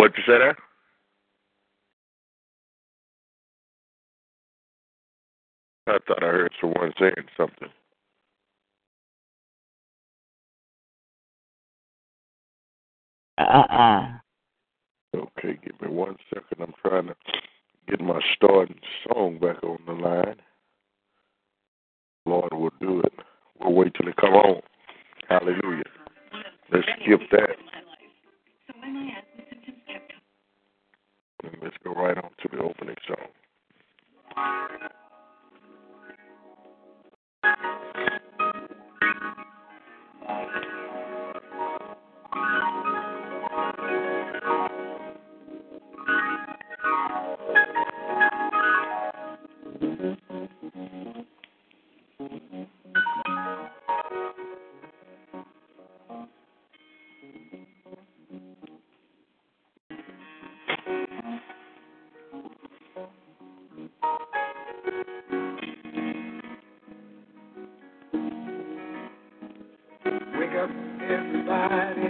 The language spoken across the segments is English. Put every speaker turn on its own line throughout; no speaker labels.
What you say there? I thought I heard someone saying something.
Uh-uh.
Okay, give me one second. I'm trying to get my starting song back on the line. Lord will do it. We'll wait till it come on. Hallelujah. Let's skip that. And let's go right on to the opening song.
Everybody.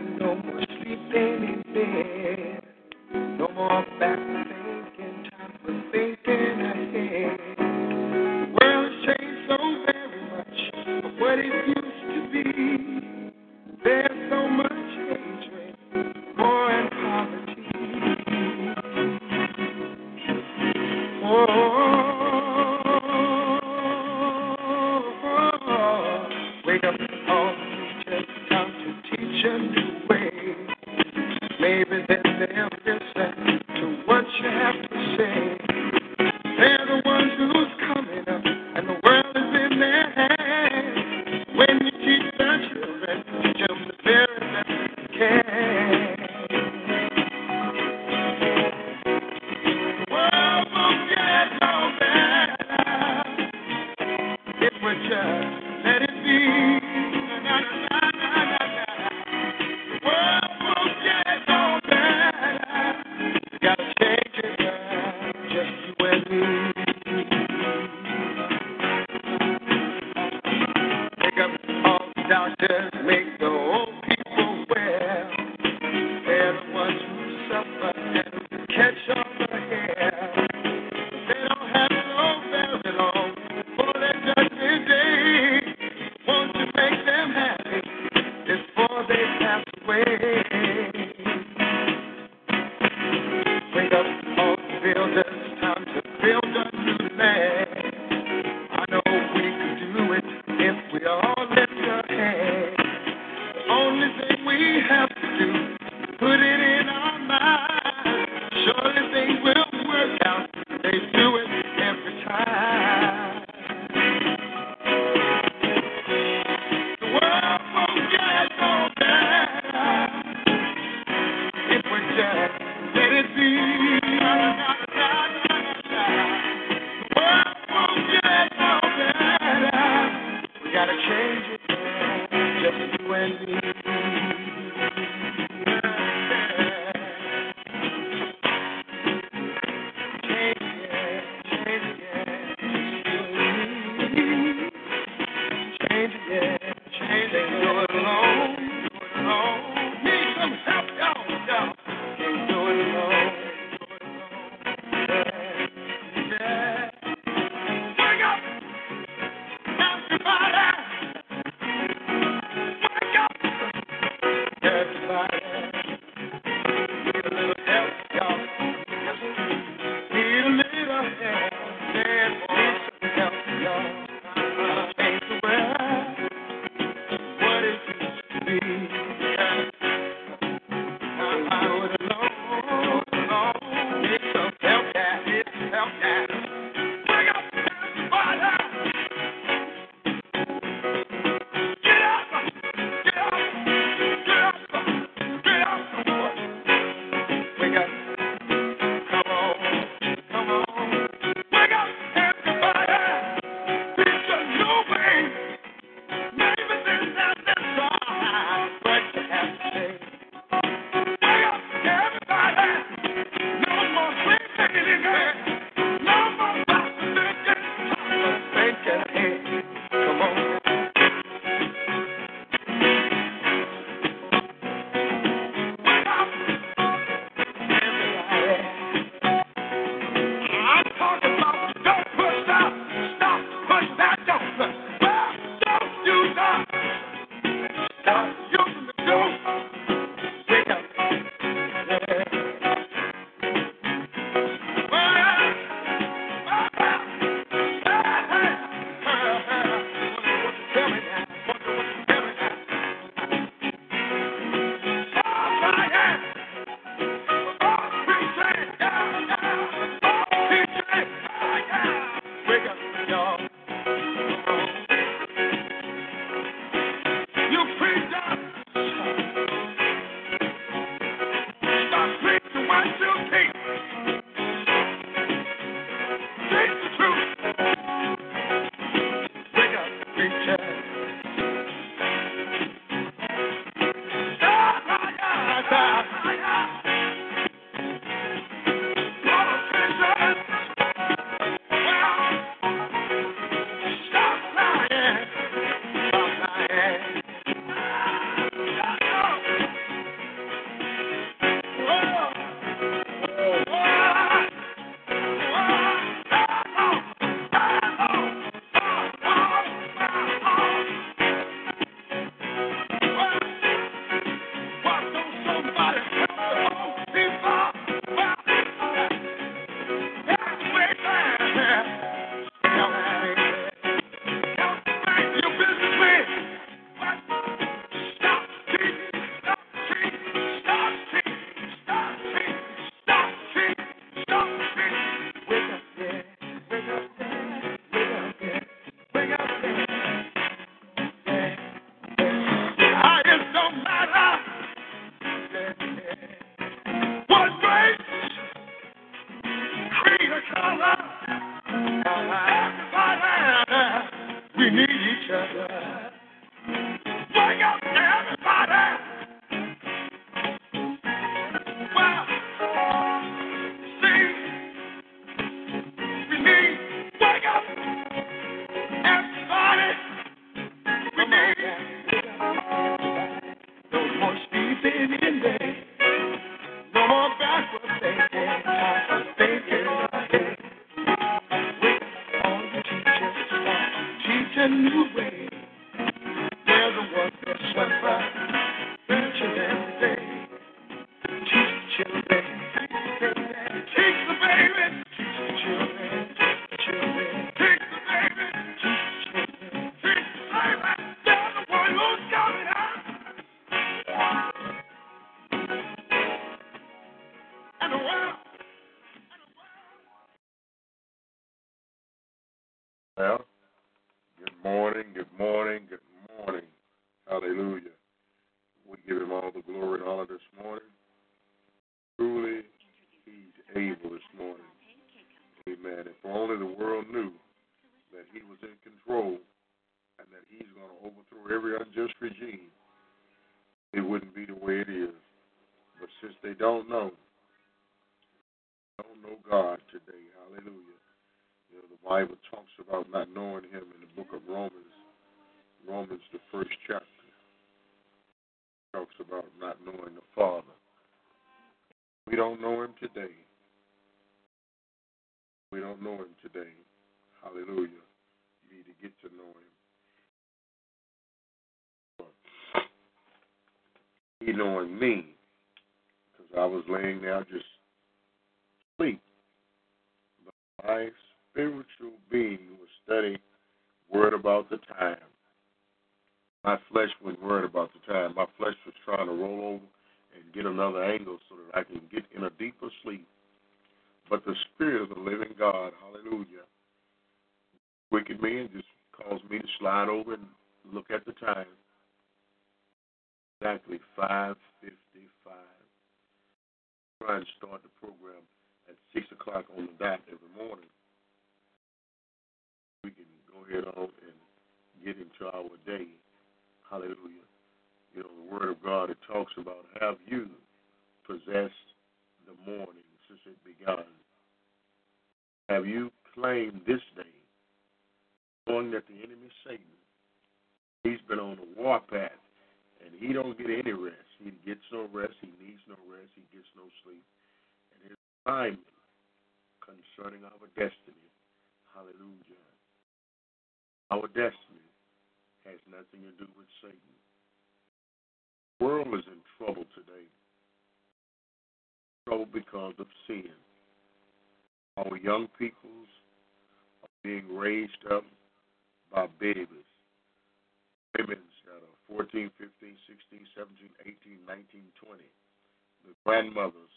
grandmothers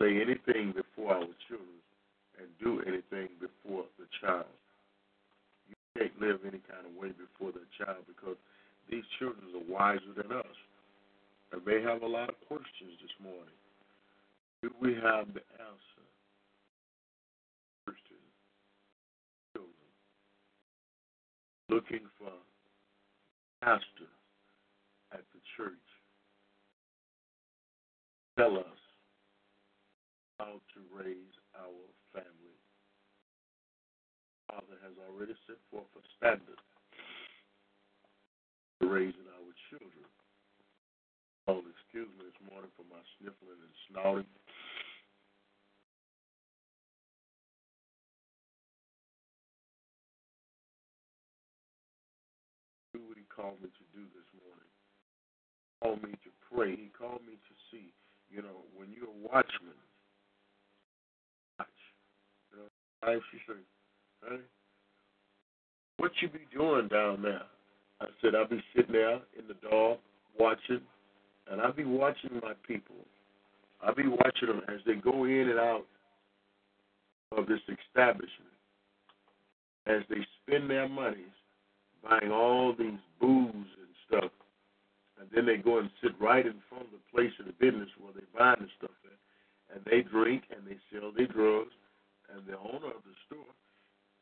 say anything before our children and do anything before the child. You can't live any kind of way before the child because these children are wiser than us. And they have a lot of questions this morning. Do we have the answer? Christian children looking for pastor at the church. Tell us how to raise our family. Father has already set forth a standard for raising our children. Oh, excuse me this morning for my sniffling and snorting. Do what he called me to do this morning. He called me to pray. He called me to see. You know, when you're a watchman, I asked you something. What you be doing down there? I said, I've been sitting there in the dark watching, and I be watching my people. I be watching them as they go in and out of this establishment, as they spend their monies buying all these booze and stuff, and then they go and sit right in front of the place of the business where they buy the stuff at, and they drink and they sell their drugs and the owner of the store,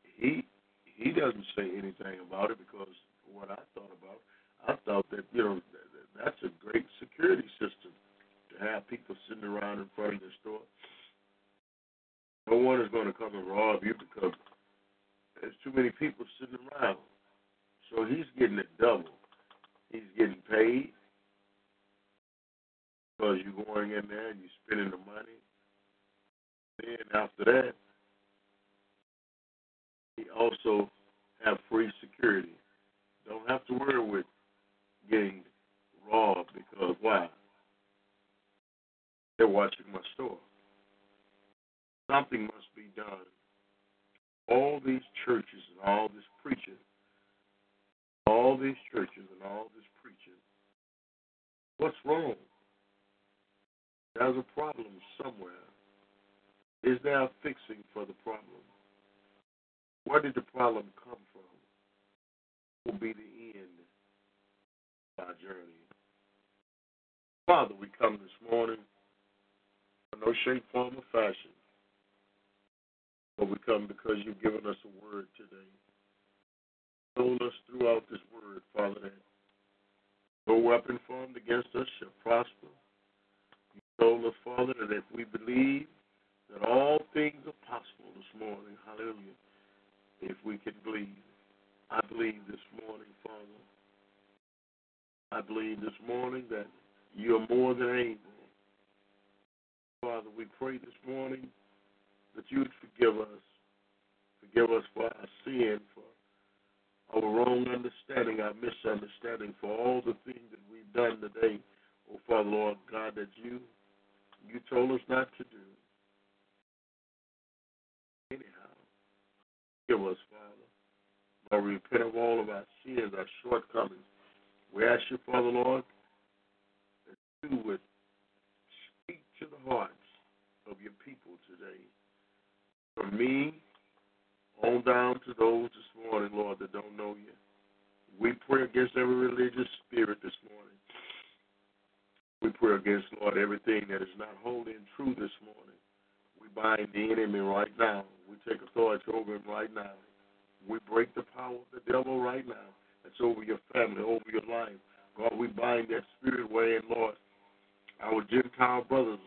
he he doesn't say anything about it because what I thought about, I thought that you know th- th- that's a great security system to have people sitting around in front of the store. No one is going to come and rob you because there's too many people sitting around. So he's getting it double. He's getting paid because you're going in there and you're spending the money. Then after that, he also have free security. Don't have to worry with getting robbed because why? They're watching my store. Something must be done. All these churches and all this preaching, all these churches and all this preaching, what's wrong? There's a problem somewhere. Is there a fixing for the problem? Where did the problem come from? Will be the end of our journey. Father, we come this morning in no shape, form, or fashion. But we come because you've given us a word today. Told us throughout this word, Father, that no weapon formed against us shall prosper. You told us, Father, that if we believe that all things are possible this morning, hallelujah, if we can believe. I believe this morning, Father. I believe this morning that you're more than able. Father, we pray this morning that you would forgive us. Forgive us for our sin, for our wrong understanding, our misunderstanding, for all the things that we've done today. Oh, Father, Lord God, that you you told us not to do. Anyhow, forgive us, Father. Lord, we repent of all of our sins, our shortcomings. We ask you, Father, Lord, that you would speak to the hearts of your people today. From me on down to those this morning, Lord, that don't know you. We pray against every religious spirit this morning. We pray against, Lord, everything that is not holy and true this morning. We bind the enemy right now. Take authority over him right now. We break the power of the devil right now. That's over your family, over your life. God, we bind that spirit way in, Lord. Our Gentile brothers,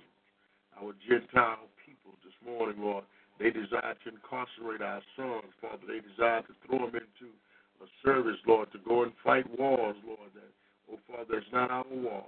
our Gentile people this morning, Lord, they desire to incarcerate our sons, Father. They desire to throw them into a service, Lord, to go and fight wars, Lord. That, oh, Father, it's not our war.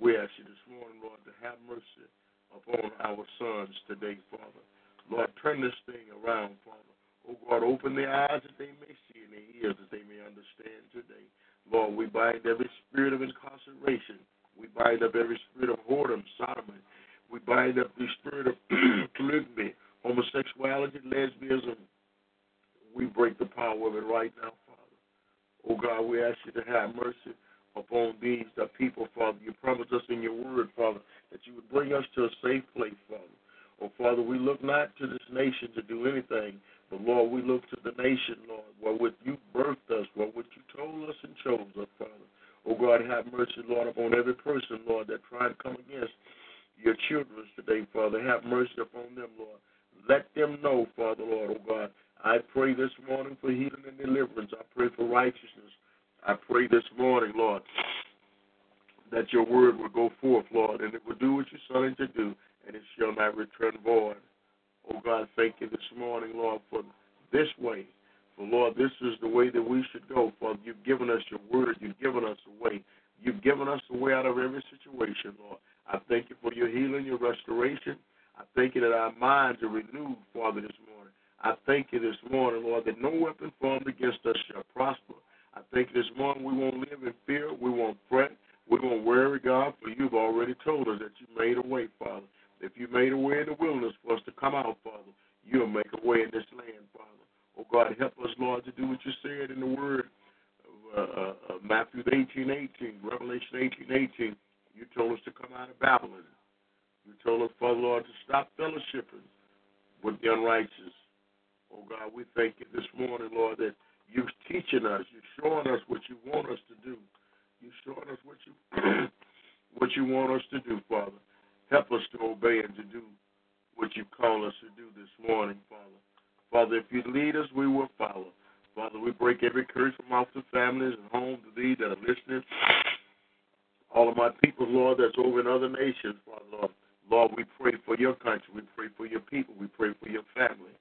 We ask you this morning, Lord, to have mercy upon our sons today, Father. Lord, turn this thing around, Father. Oh, God, open their eyes that they may see and their ears that they may understand today. Lord, we bind every spirit of incarceration. We bind up every spirit of whoredom, sodomy. We bind up the spirit of polygamy, homosexuality, lesbianism. We break the power of it right now, Father. Oh, God, we ask you to have mercy upon these, the people, Father. You promised us in your word, Father, that you would bring us to a safe place, Father. Oh, Father, we look not to this nation to do anything, but Lord, we look to the nation, Lord, where with you birthed us, where what you told us and chose us, Father. Oh God, have mercy, Lord, upon every person, Lord, that tried to come against your children today, Father. Have mercy upon them, Lord. Let them know, Father, Lord, oh God. I pray this morning for healing and deliverance. I pray for righteousness. I pray this morning, Lord, that your word will go forth, Lord, and it will do what you sent it to do, and it shall not return void. Oh God, thank you this morning, Lord, for this way. For Lord, this is the way that we should go. Father, you've given us your word. You've given us a way. You've given us a way out of every situation, Lord. I thank you for your healing, your restoration. I thank you that our minds are renewed, Father, this morning. I thank you this morning, Lord, that no weapon formed against us shall prosper. I thank you this morning we won't live in fear. We won't fret. We won't worry, God, for you've already told us that you made a way, Father. If you made a way in the wilderness for us to come out, Father, you'll make a way in this land, Father. Oh, God, help us, Lord, to do what you said in the word of, uh, 18, 18, Revelation 18, 18, you told us to come out of Babylon. You told us, Father Lord, to stop fellowshipping with the unrighteous. Oh God, we thank you this morning, Lord, that you're teaching us, you're showing us what you want us to do. You're showing us what you what you want us to do, Father. Help us to obey and to do what you call us to do this morning, Father. Father, if you lead us, we will follow. Father, we break every curse from off the families and homes of these that are listening. All of my people, Lord, that's over in other nations, Father, Lord. Lord, we pray for your country. We pray for your people. We pray for your family.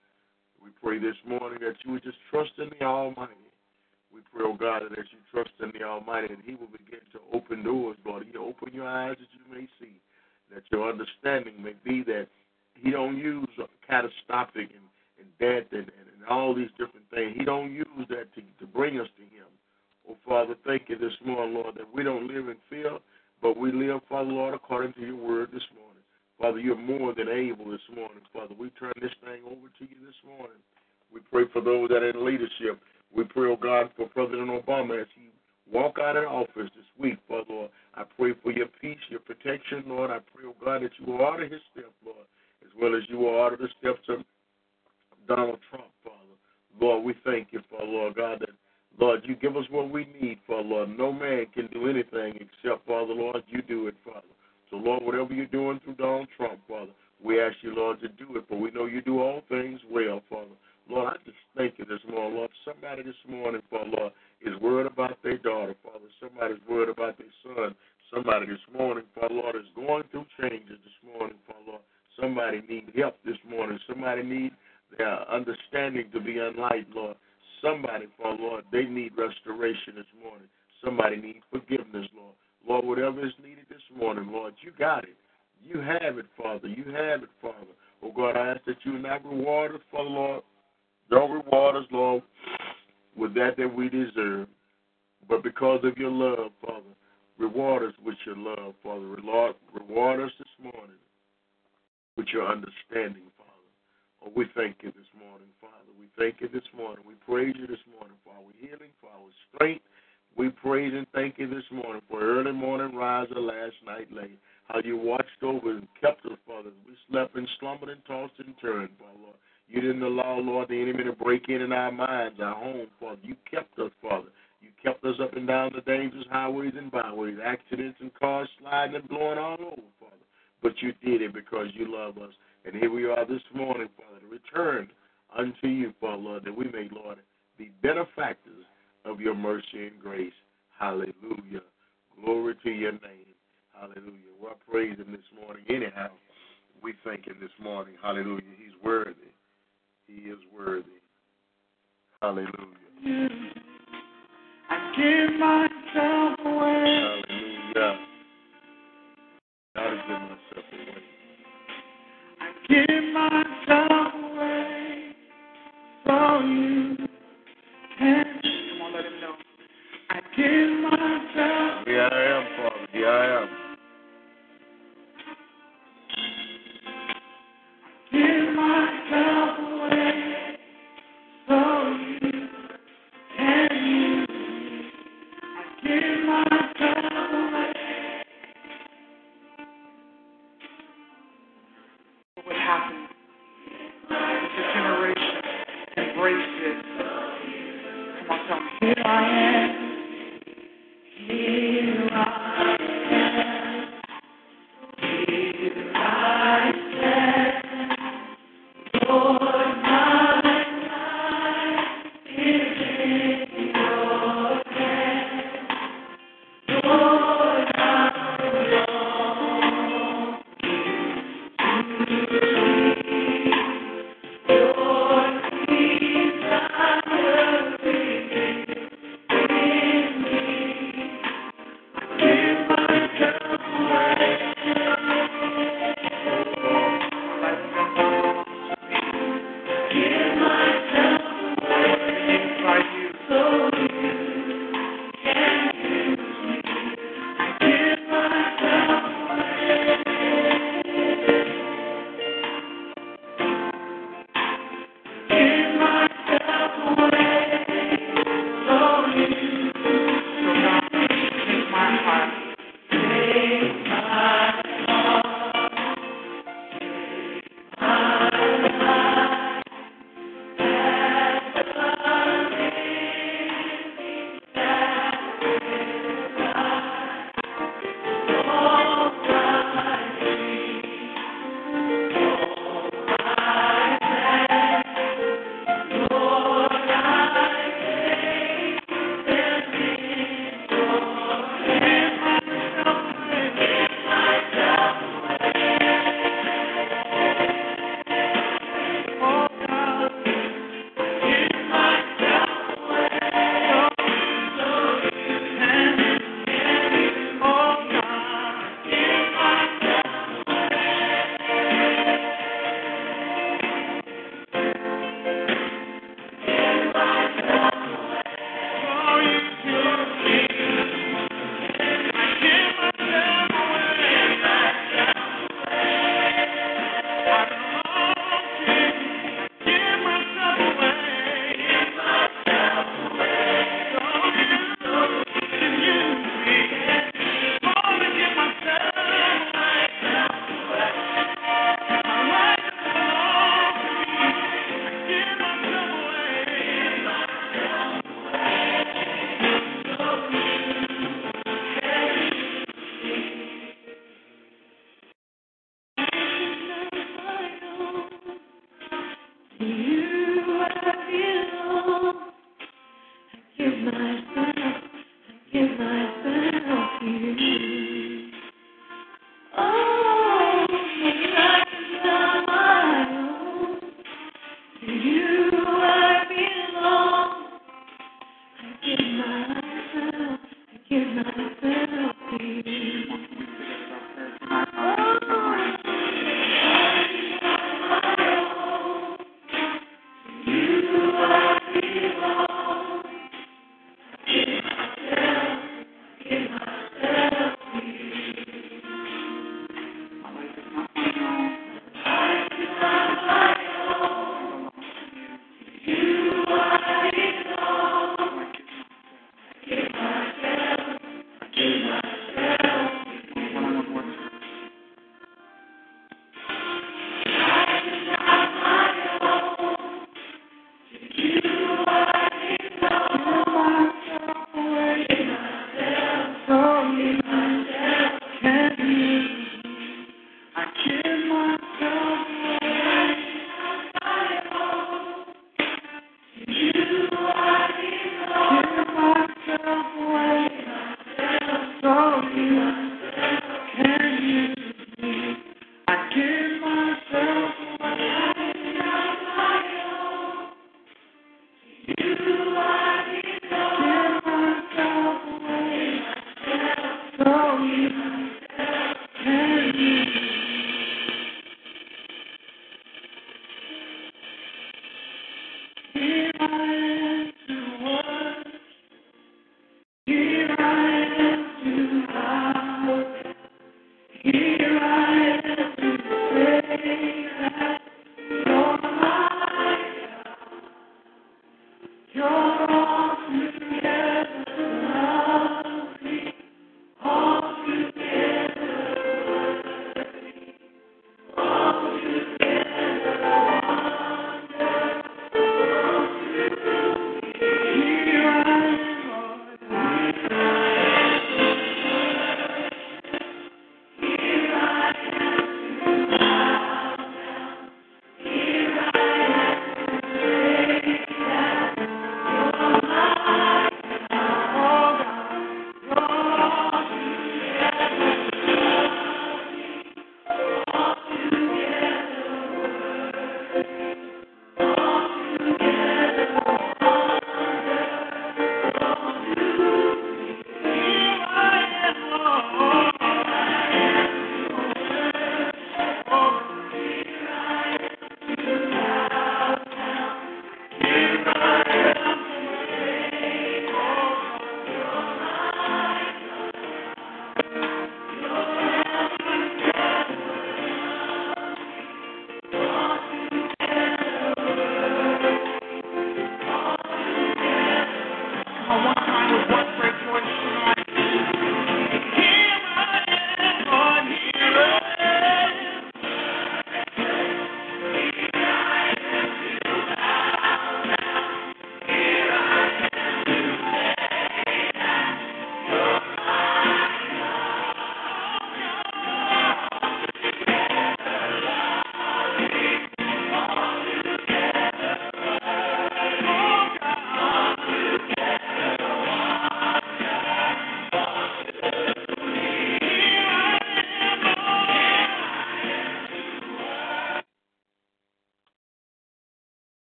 We pray this morning that you would just trust in the Almighty. We pray, oh God, that you trust in the Almighty, and He will begin to open doors, Lord. He'll open your eyes that you may see, that your understanding may be that He don't use catastrophic and, and death and, and, and all these different things. He don't use that to, to bring us to Him. Oh, Father, thank you this morning, Lord, that we don't live in fear, but we live, Father, Lord, according to your word this morning. Father, you're more than able this morning, Father. We turn this thing over to you this morning. We pray for those that are in leadership. We pray, oh God, for President Obama as he walk out of the office this week, Father Lord. I pray for your peace, your protection, Lord. I pray, oh God, that you order his steps, Lord, as well as you order the steps of Donald Trump, Father. Lord, we thank you, Father, Lord God, that Lord, you give us what we need, Father Lord. No man can do anything except, Father Lord, you do it, Father. So, Lord, whatever you're doing through Donald Trump, Father, we ask you, Lord, to do it, for we know you do all things well, Father. Lord, I just thank you this morning, Lord. Somebody this morning, Father, Lord, is worried about their daughter, Father. Somebody's worried about their son. Somebody this morning, Father, Lord, is going through changes this morning, Father, Lord. Somebody need help this morning. Somebody need their understanding to be enlightened, Lord. Somebody, Father, Lord, they need restoration this morning. Somebody need forgiveness, Lord. Lord, whatever is needed this morning, Lord, you got it. You have it, Father. You have it, Father. Oh, God, I ask that you not reward us, Father, Lord. Don't reward us, Lord, with that that we deserve. But because of your love, Father, reward us with your love, Father. Reward us this morning with your understanding, Father. Oh, we thank you this morning, Father. We thank you this morning. We praise you this morning for our healing, for our strength. We praise and thank you this morning for early morning rise of last night late. How you watched over and kept us, Father. We slept and slumbered and tossed and turned, Father. You didn't allow, Lord, the enemy to break in in our minds, our home, Father. You kept us, Father. You kept us up and down the dangerous highways and byways, accidents and cars sliding and blowing all over, Father. But you did it because you love us. And here we are this morning, Father, to return unto you, Father, Lord, that we may, Lord, be benefactors of your mercy and grace. Hallelujah. Glory to your name. Hallelujah. We're praising this morning. Anyhow, we thank him this morning. Hallelujah. He's worthy. He is worthy. Hallelujah.
I give myself away.
Hallelujah. God has given myself away.
I give myself away for you. Come on, let him know. I give myself.
Here I am, Father. Here I am.
Come
nothing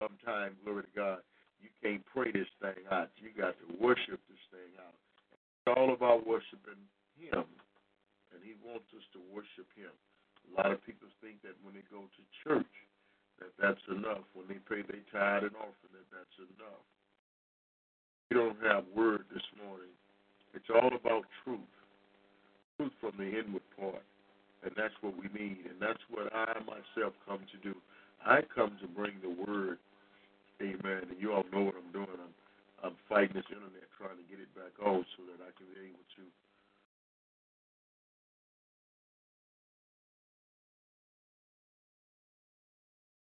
Sometimes, glory to God, you can't pray this thing out. You got to worship this thing out. It's all about worshiping Him. And He wants us to worship Him. A lot of people think that when they go to church, that that's enough. When they pay their tithe and offering, that that's enough. We don't have word this morning. It's all about truth, truth from the inward part, and that's what we need, and that's what I myself come to do. I come to bring the word, Amen. And you all know what I'm doing. I'm I'm fighting this internet, trying to get it back on so that I can be able to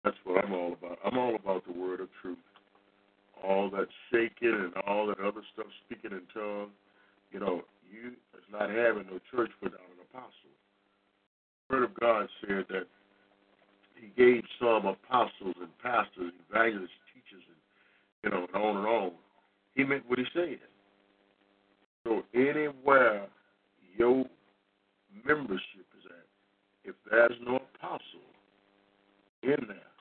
That's what I'm all about. I'm all about the word of truth. All that shaking and all that other stuff, speaking in tongues, you know, you is not having no church without an apostle. The Word of God said that He gave some apostles and pastors, evangelists, you know, and on and on. He meant what He said. So anywhere your membership is at, if there's no apostle in there,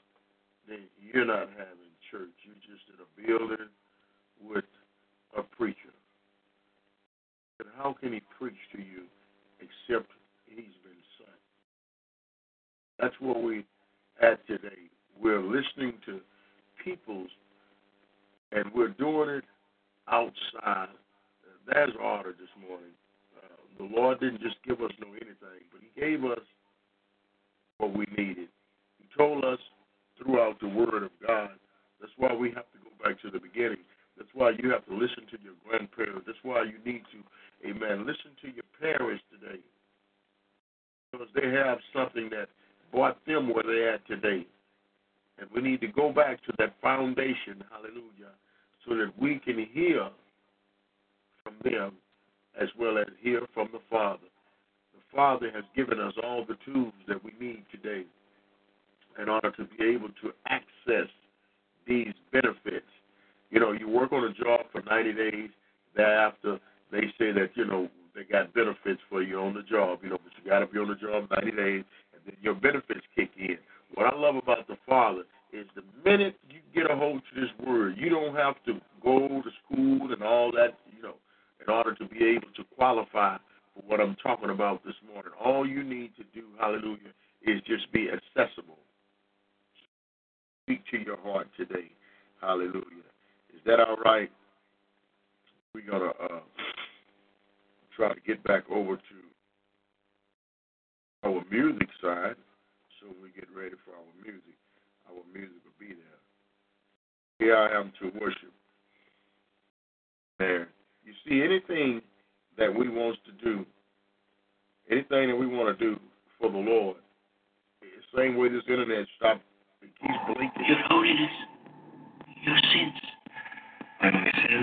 then you're not having church. You're just in a building with a preacher. And how can he preach to you except he's been sent? That's where we at today. We're listening to people's, and we're doing it outside. There's order this morning. Uh, the Lord didn't just give us no anything, but He gave us what we needed. He told us throughout the Word of God. That's why we have to go back to the beginning. That's why you have to listen to your grandparents. That's why you need to, amen, listen to your parents today. Because they have something that brought them where they're at today. And we need to go back to that foundation, hallelujah, so that we can hear from them as well as hear from the Father. The Father has given us all the tools that we need today in order to be able to access these benefits. You know, you work on a job for 90 days, thereafter they say that, you know, they got benefits for you on the job, you know, but you got to be on the job 90 days, and then your benefits kick in. What I love about the Father is the minute you get a hold to this word, you don't have to go to school and all that, you know, in order to be able to qualify for what I'm talking about this morning. All you need to do, hallelujah, is just be accessible. Speak to your heart today. Hallelujah. Is that all right? We're going to uh, try to get back over to our music side so we get ready for our music. Our music will be there. Here I am to worship. There. You see, anything that we want to do, anything that we want to do for the Lord, the same way this internet stop, it keeps blinking.
Your holiness, your sins. When we sin,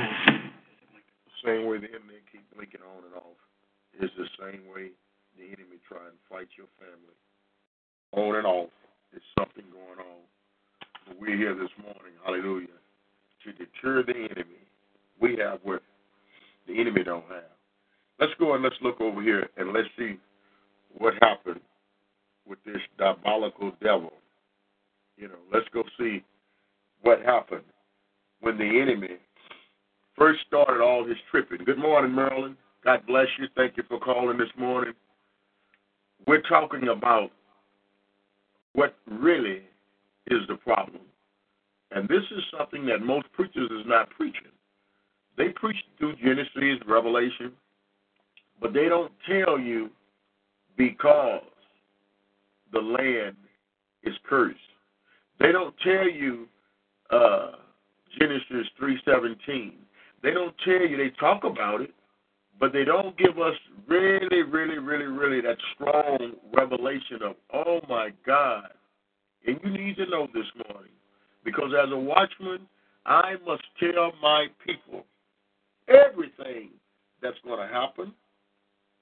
The same way the internet keep blinking on and off is the same way the enemy try and fight your family. On and off. There's something going on. But we're here this morning, hallelujah, to deter the enemy. We have what the enemy don't have. Let's go and let's look over here and let's see what happened with this diabolical devil. You know, let's go see what happened when the enemy first started all his tripping. Good morning, Marilyn. God bless you. Thank you for calling this morning. We're talking about what really is the problem. And this is something that most preachers is not preaching. They preach through Genesis, Revelation, but they don't tell you because the land is cursed. They don't tell you uh, Genesis 3:17. They don't tell you. They talk about it, but they don't give us really, really, really, really that strong revelation of, oh my God. And you need to know this morning, because as a watchman, I must tell my people everything that's going to happen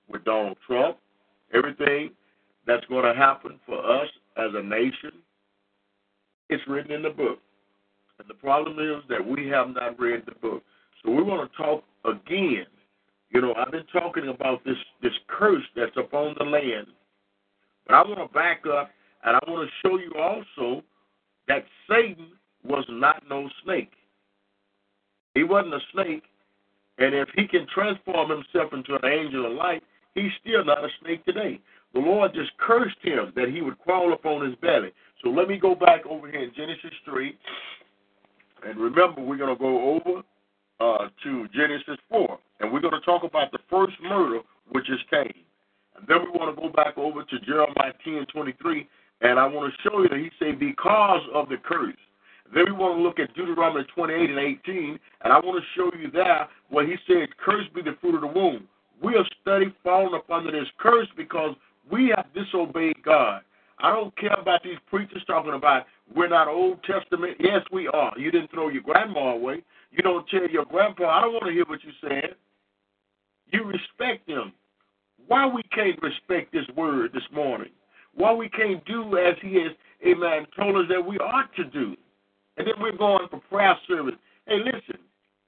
with Donald Trump, everything that's going to happen for us as a nation. It's written in the book. And the problem is that we have not read the book. So we want to talk again. You know, I've been talking about this this curse that's upon the land. But I want to back up and I want to show you also that Satan was not no snake. He wasn't a snake. And if he can transform himself into an angel of light, he's still not a snake today. The Lord just cursed him that he would crawl upon his belly. So let me go back over here in Genesis 3. And remember, we're going to go over uh, to Genesis 4. And we're going to talk about the first murder, which is Cain. And then we want to go back over to Jeremiah 10 23. And I want to show you that he said, because of the curse. Then we want to look at Deuteronomy 28 and 18, and I want to show you there where he said, Cursed be the fruit of the womb. We have studied falling up under this curse because we have disobeyed God. I don't care about these preachers talking about we're not Old Testament. Yes, we are. You didn't throw your grandma away. You don't tell your grandpa, I don't want to hear what you said. You respect them. why we can't respect this word this morning, why we can't do as he has, amen, told us that we ought to do. And then we're going for prayer service. Hey, listen,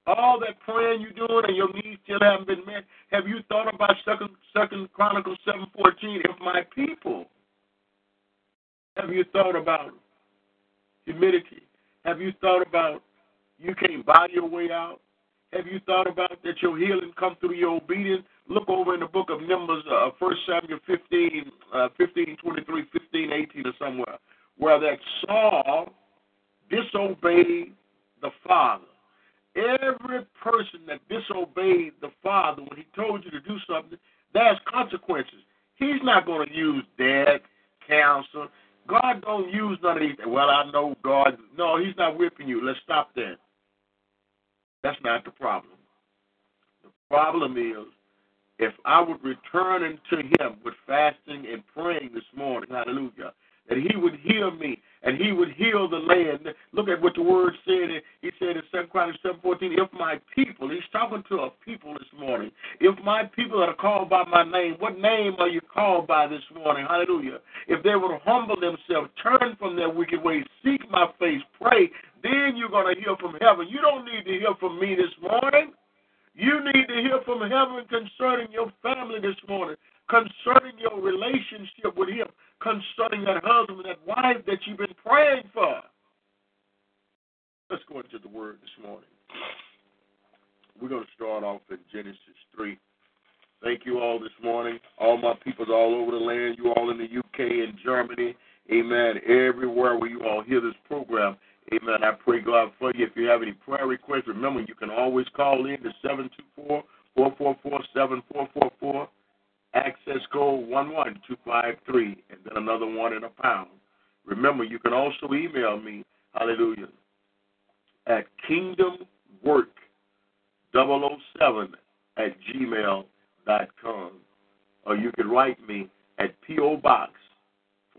all that praying you're doing and your needs still haven't been met, have you thought about Second, Second Chronicles 7.14, if my people, have you thought about humility? Have you thought about you can't buy your way out? Have you thought about that your healing come through your obedience? Look over in the book of Numbers, uh, 1 Samuel 15, uh, 15, 23, 15, 18 or somewhere, where that Saul disobeyed the Father. Every person that disobeyed the Father when he told you to do something, there's consequences. He's not going to use death, counsel. God don't use none of these. Well, I know God. No, He's not whipping you. Let's stop that. That's not the problem. The problem is if I would return unto Him with fasting and praying this morning, hallelujah, that He would heal me and He would heal the land. Look at what the Word said. He said in 2 Chronicles 7:14, if my people, He's talking to a people this morning, if my people that are called by my name, what name are you called by this morning? Hallelujah. If they would humble themselves, turn from their wicked ways, seek my face, pray, then you're going to hear from heaven. You don't need to hear from me this morning. You need to hear from heaven concerning your family this morning, concerning your relationship with Him, concerning that husband, that wife that you've been praying for. Let's go into the Word this morning. We're going to start off in Genesis 3. Thank you all this morning. All my peoples all over the land, you all in the UK and Germany. Amen. Everywhere where you all hear this program. Amen. I pray God for you. If you have any prayer requests, remember you can always call in to 724 444 7444. Access code 11253, and then another one in a pound. Remember, you can also email me, hallelujah, at kingdomwork007 at gmail.com. Or you can write me at P.O. Box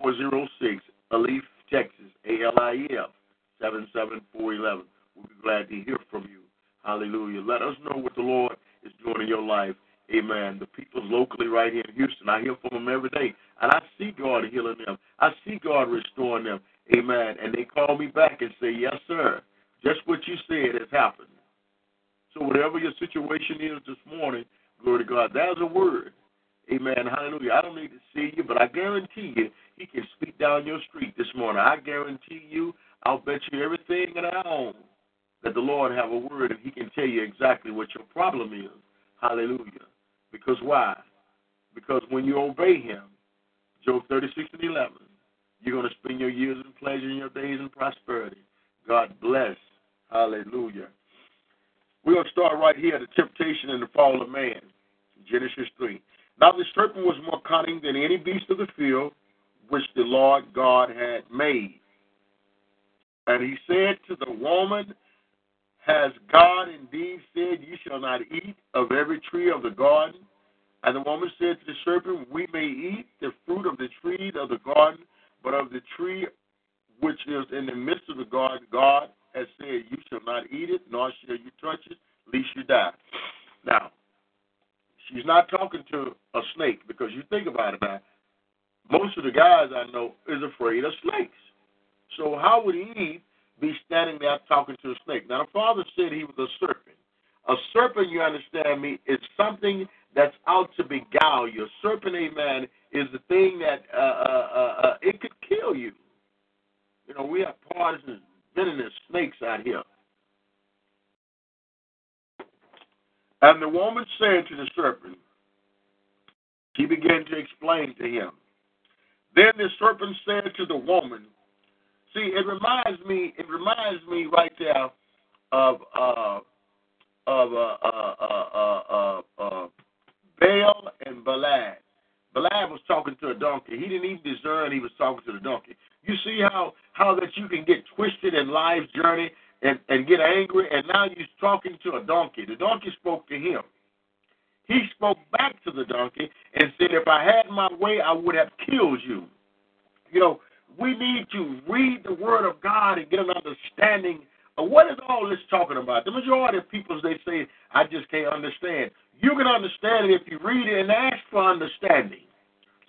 406, Alief, Texas, A-L-I-E-F, 77411. We'll be glad to hear from you. Hallelujah. Let us know what the Lord is doing in your life. Amen. The people locally right here in Houston, I hear from them every day. And I see God healing them. I see God restoring them. Amen. And they call me back and say, Yes, sir. Just what you said has happened. So whatever your situation is this morning, glory to God, there's a word. Amen. Hallelujah. I don't need to see you, but I guarantee you, he can speak down your street this morning. I guarantee you, I'll bet you everything that I own that the Lord have a word and he can tell you exactly what your problem is. Hallelujah. Because why? Because when you obey him, Job 36 and 11, you're going to spend your years in pleasure and your days in prosperity. God bless. Hallelujah. We're going to start right here the temptation and the fall of man. Genesis 3. Now the serpent was more cunning than any beast of the field which the Lord God had made. And he said to the woman, Has God indeed said, You shall not eat of every tree of the garden? And the woman said to the serpent, We may eat the fruit of the tree of the garden, but of the tree which is in the midst of the garden, God has said, You shall not eat it, nor shall you touch it, lest you die. Now, she's not talking to a snake because you think about it now. Most of the guys I know is afraid of snakes. So how would Eve be standing there talking to a snake? Now the father said he was a serpent. A serpent, you understand me, is something that's out to beguile you. A serpent, amen, is the thing that uh, uh, uh, uh, it could kill you. You know, we have poisonous, venomous snakes out here. And the woman said to the serpent, he began to explain to him. Then the serpent said to the woman, See, it reminds me. It reminds me right there of uh, of uh, uh, uh, uh, uh, uh, Baal and Balad. Balad was talking to a donkey. He didn't even discern he was talking to the donkey. You see how how that you can get twisted in life's journey and and get angry, and now you're talking to a donkey. The donkey spoke to him. He spoke back to the donkey and said, "If I had my way, I would have killed you." You know, we need to read the Word of God and get an understanding Uh, What is all this talking about? The majority of people, they say, I just can't understand. You can understand it if you read it and ask for understanding.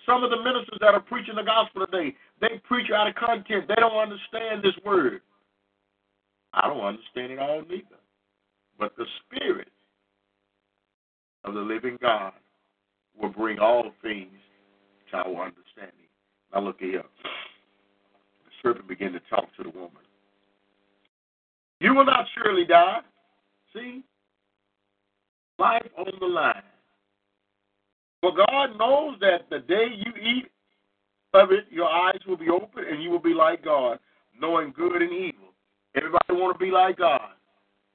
Some of the ministers that are preaching the gospel today, they preach out of content. They don't understand this word. I don't understand it all neither. But the Spirit of the living God will bring all things to our understanding. Now look here. Serpent began to talk to the woman. You will not surely die. See? Life on the line. For God knows that the day you eat of it, your eyes will be open and you will be like God, knowing good and evil. Everybody want to be like God.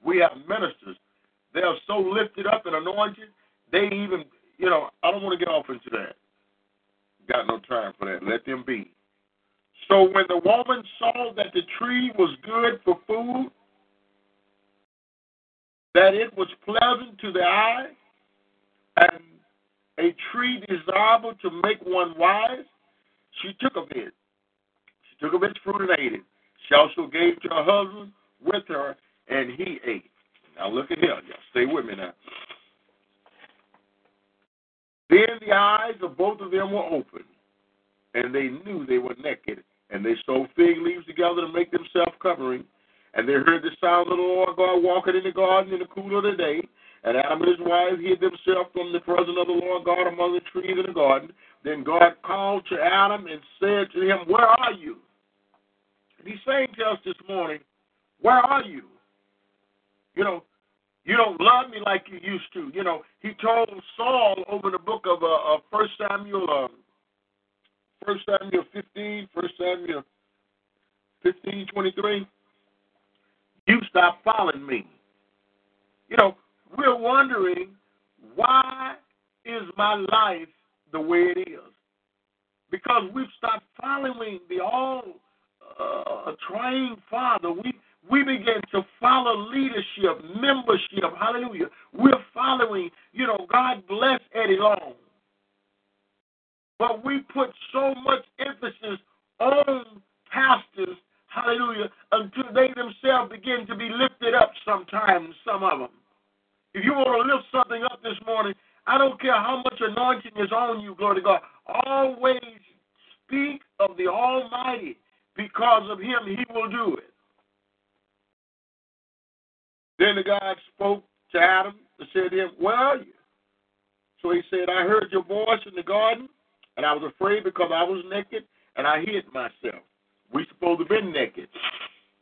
We have ministers. They are so lifted up and anointed, they even, you know, I don't want to get off into that. Got no time for that. Let them be. So when the woman saw that the tree was good for food, that it was pleasant to the eye, and a tree desirable to make one wise, she took of it. She took of its fruit and ate it. She also gave to her husband with her, and he ate. Now look at here. Y'all stay with me now. Then the eyes of both of them were opened, and they knew they were naked, and they sewed fig leaves together to make themselves covering. And they heard the sound of the Lord God walking in the garden in the cool of the day. And Adam and his wife hid themselves from the presence of the Lord God among the trees in the garden. Then God called to Adam and said to him, Where are you? And he's saying to us this morning, Where are you? You know, you don't love me like you used to. You know, he told Saul over in the book of uh, 1 Samuel, uh, 1 Samuel 15, 1 Samuel 15, 23, you stop following me. You know, we're wondering why is my life the way it is? Because we've stopped following the all uh, trying Father. We we begin to follow leadership, membership. Hallelujah. We're following, you know, God bless Eddie Long. But we put so much emphasis on pastors, hallelujah, until they themselves begin to be lifted up sometimes, some of them. If you want to lift something up this morning, I don't care how much anointing is on you, glory to God. Always speak of the Almighty. Because of him, he will do it. Then the God spoke to Adam and said to him, Where are you? So he said, I heard your voice in the garden, and I was afraid because I was naked, and I hid myself. We supposed to been naked.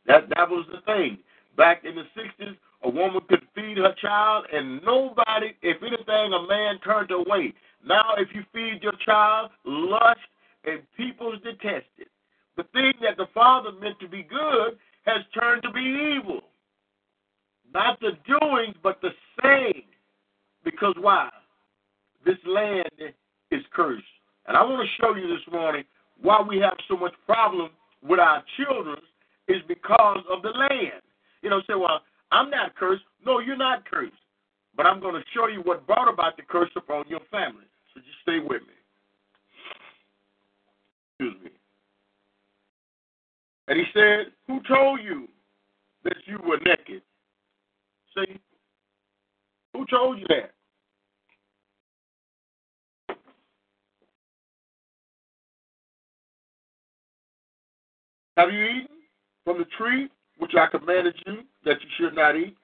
That that was the thing. Back in the sixties, a woman could feed her child, and nobody, if anything, a man turned away. Now, if you feed your child, lust and people's detested. The thing that the Father meant to be good has turned to be evil. Not the doing, but the saying. Because why? This land is cursed. And I want to show you this morning why we have so much problem with our children is because of the land. You know, say, well, I'm not cursed. No, you're not cursed. But I'm going to show you what brought about the curse upon your family. So just stay with me. Excuse me. And he said, Who told you that you were naked? See? Who told you that? Have you eaten from the tree which I commanded you that you should not eat?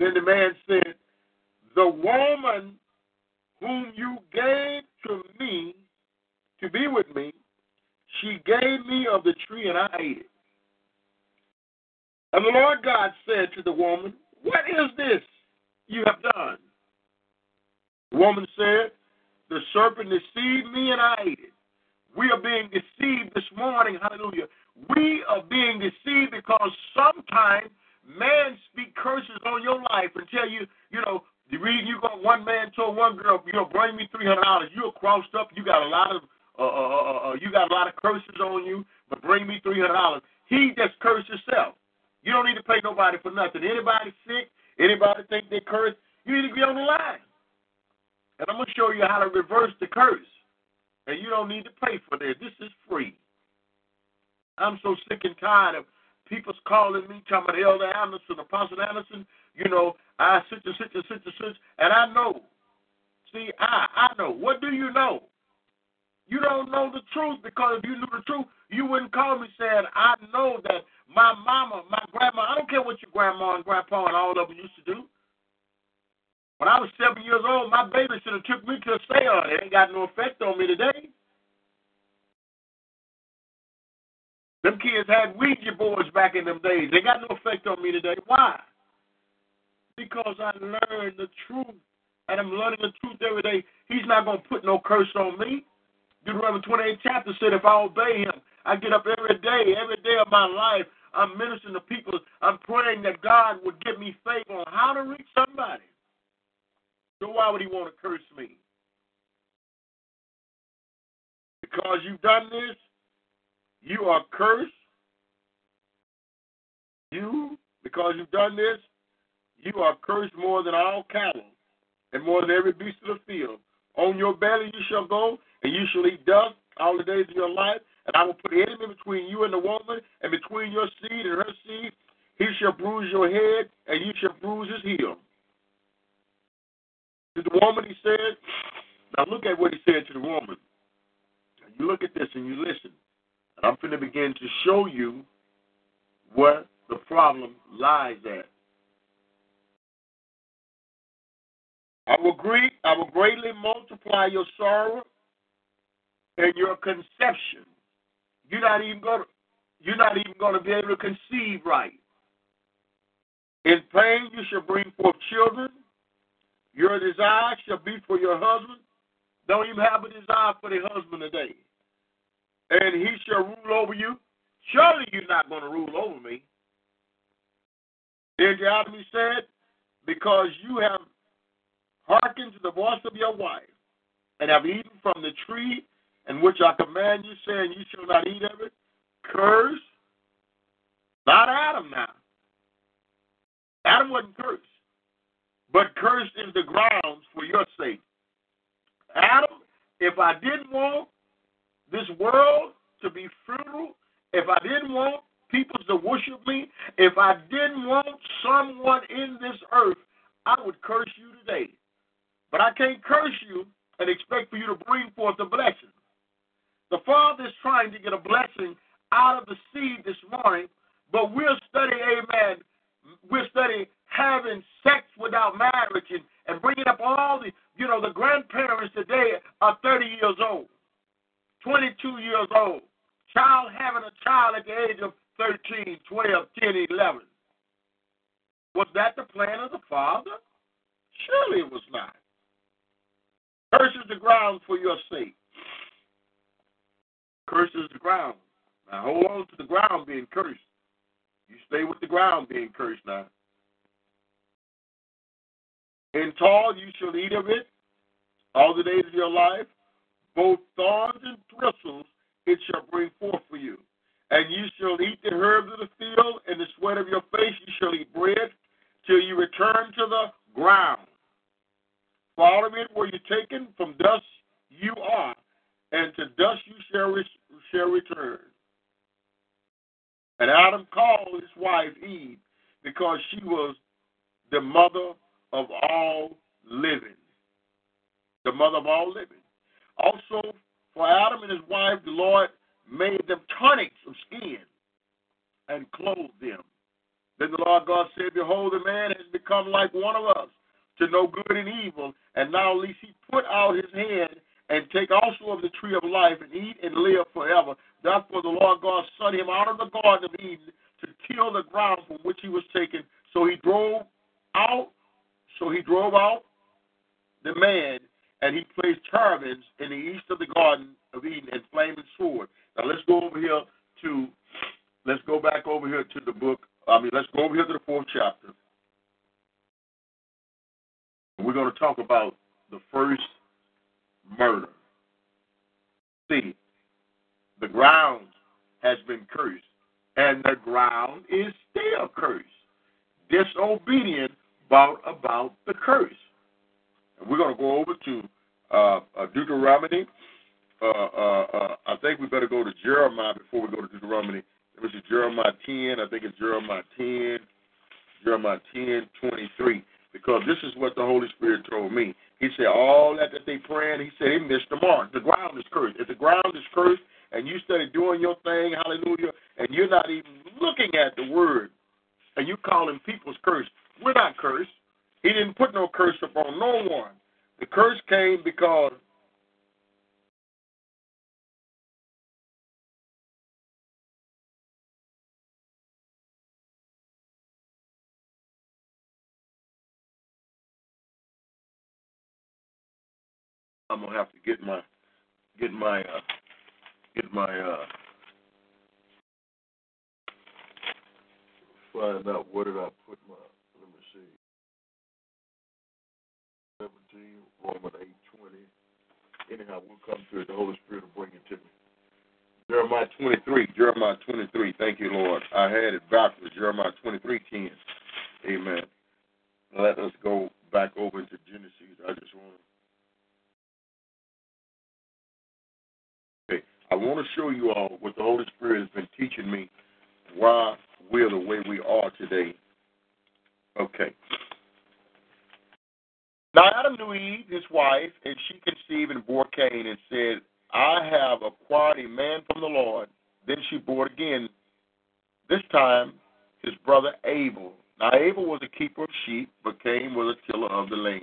Then the man said, The woman whom you gave to me to be with me, she gave me of the tree and I ate it. And the Lord God said to the woman, What is this you have done? The woman said, The serpent deceived me and I ate it. We are being deceived this morning, hallelujah. We are being deceived because sometimes man speak curses on your life and tell you, you know, the reason you got one man told one girl, you know, bring me three hundred dollars. You're crossed up. You got a lot of, uh, uh, uh, you got a lot of curses on you, but bring me three hundred dollars. He just cursed himself. You don't need to pay nobody for nothing. Anybody sick, anybody think they curse, you need to be on the line. And I'm gonna show you how to reverse the curse. And you don't need to pay for this. This is free. I'm so sick and tired of people's calling me, talking about Elder Anderson, Apostle Anderson, you know, I such and such and such and such, and I know. See, I I know. What do you know? You don't know the truth because if you knew the truth, you wouldn't call me saying, I know that my mama, my grandma, I don't care what your grandma and grandpa and all of them used to do. When I was seven years old, my baby should have took me to a seance. It ain't got no effect on me today. Them kids had Ouija boards back in them days. They got no effect on me today. Why? Because I learned the truth. And I'm learning the truth every day. He's not going to put no curse on me. Deuteronomy 28 chapter said, if I obey him, I get up every day, every day of my life. I'm ministering to people. I'm praying that God would give me favor on how to reach somebody. So why would he want to curse me? Because you've done this, you are cursed. You, because you've done this, you are cursed more than all cattle and more than every beast of the field. On your belly you shall go, and you shall eat dust all the days of your life. And I will put an enemy between you and the woman, and between your seed and her seed. He shall bruise your head, and you shall bruise his heel. To the woman, he said, now look at what he said to the woman. You look at this and you listen. And I'm going to begin to show you where the problem lies at. I will greet, I will greatly multiply your sorrow and your conception. You're not even going to you're not even going to be able to conceive right. In pain you shall bring forth children. Your desire shall be for your husband. Don't even have a desire for the husband today. And he shall rule over you. Surely you're not going to rule over me. Then Jeremy said, Because you have hearkened to the voice of your wife, and have eaten from the tree in which I command you, saying, You shall not eat of it, curse. Not Adam now. Adam wasn't cursed. But cursed is the grounds for your sake. Adam, if I didn't want this world to be fruitful, if I didn't want people to worship me, if I didn't want someone in this earth, I would curse you today. But I can't curse you and expect for you to bring forth a blessing. The Father is trying to get a blessing out of the seed this morning, but we're studying, amen, we're studying having sex without marriage and, and bringing up all the, you know, the grandparents today are 30 years old, 22 years old, child having a child at the age of 13, 12, 10, 11. Was that the plan of the Father? Surely it was not. Curses the ground for your sake. Curses the ground. Now hold on to the ground being cursed. You stay with the ground being cursed now. In tall you shall eat of it all the days of your life. Both thorns and thistles it shall bring forth for you. And you shall eat the herbs of the field, and the sweat of your face you shall eat bread, till you return to the ground. For out of it were you taken, from dust you are, and to dust you shall, re- shall return. And Adam called his wife Eve because she was the mother of all living. The mother of all living. Also, for Adam and his wife, the Lord made them tunics of skin and clothed them. Then the Lord God said, Behold, the man has become like one of us to know good and evil. And now, at least he put out his hand and take also of the tree of life and eat and live forever. Therefore, the Lord God sent him out of the Garden of Eden to till the ground from which he was taken. So he drove out. So he drove out the man, and he placed cherubims in the east of the Garden of Eden and flaming sword. Now let's go over here to. Let's go back over here to the book. I mean, let's go over here to the fourth chapter. We're going to talk about the first murder. See, the ground has been cursed, and the ground is still cursed. Disobedience brought about the curse. And we're going to go over to uh, uh, Deuteronomy. Uh, uh, uh, I think we better go to Jeremiah before we go to Deuteronomy. Me see, Jeremiah 10, I think it's Jeremiah 10, Jeremiah 10, 23. Because this is what the Holy Spirit told me. He said, all that that they praying, he said, they missed the mark. The ground is cursed. If the ground is cursed and you study doing your thing, hallelujah, and you're not even looking at the word, and you calling people's cursed, we're not cursed. He didn't put no curse upon no one. The curse came because I'm gonna have to get my get my uh get my uh find out where did I put my Seventeen, Roman eight twenty. Anyhow, we'll come to it. The Holy Spirit will bring it to me. Jeremiah twenty three, Jeremiah twenty three, thank you, Lord. I had it backwards, Jeremiah twenty three ten. Amen. Let us go back over to Genesis. I just want to I want to show you all what the Holy Spirit has been teaching me why we're the way we are today. Okay. Now Adam knew Eve, his wife, and she conceived and bore Cain and said, I have acquired a man from the Lord. Then she bore again, this time his brother Abel. Now Abel was a keeper of sheep, but Cain was a tiller of the land,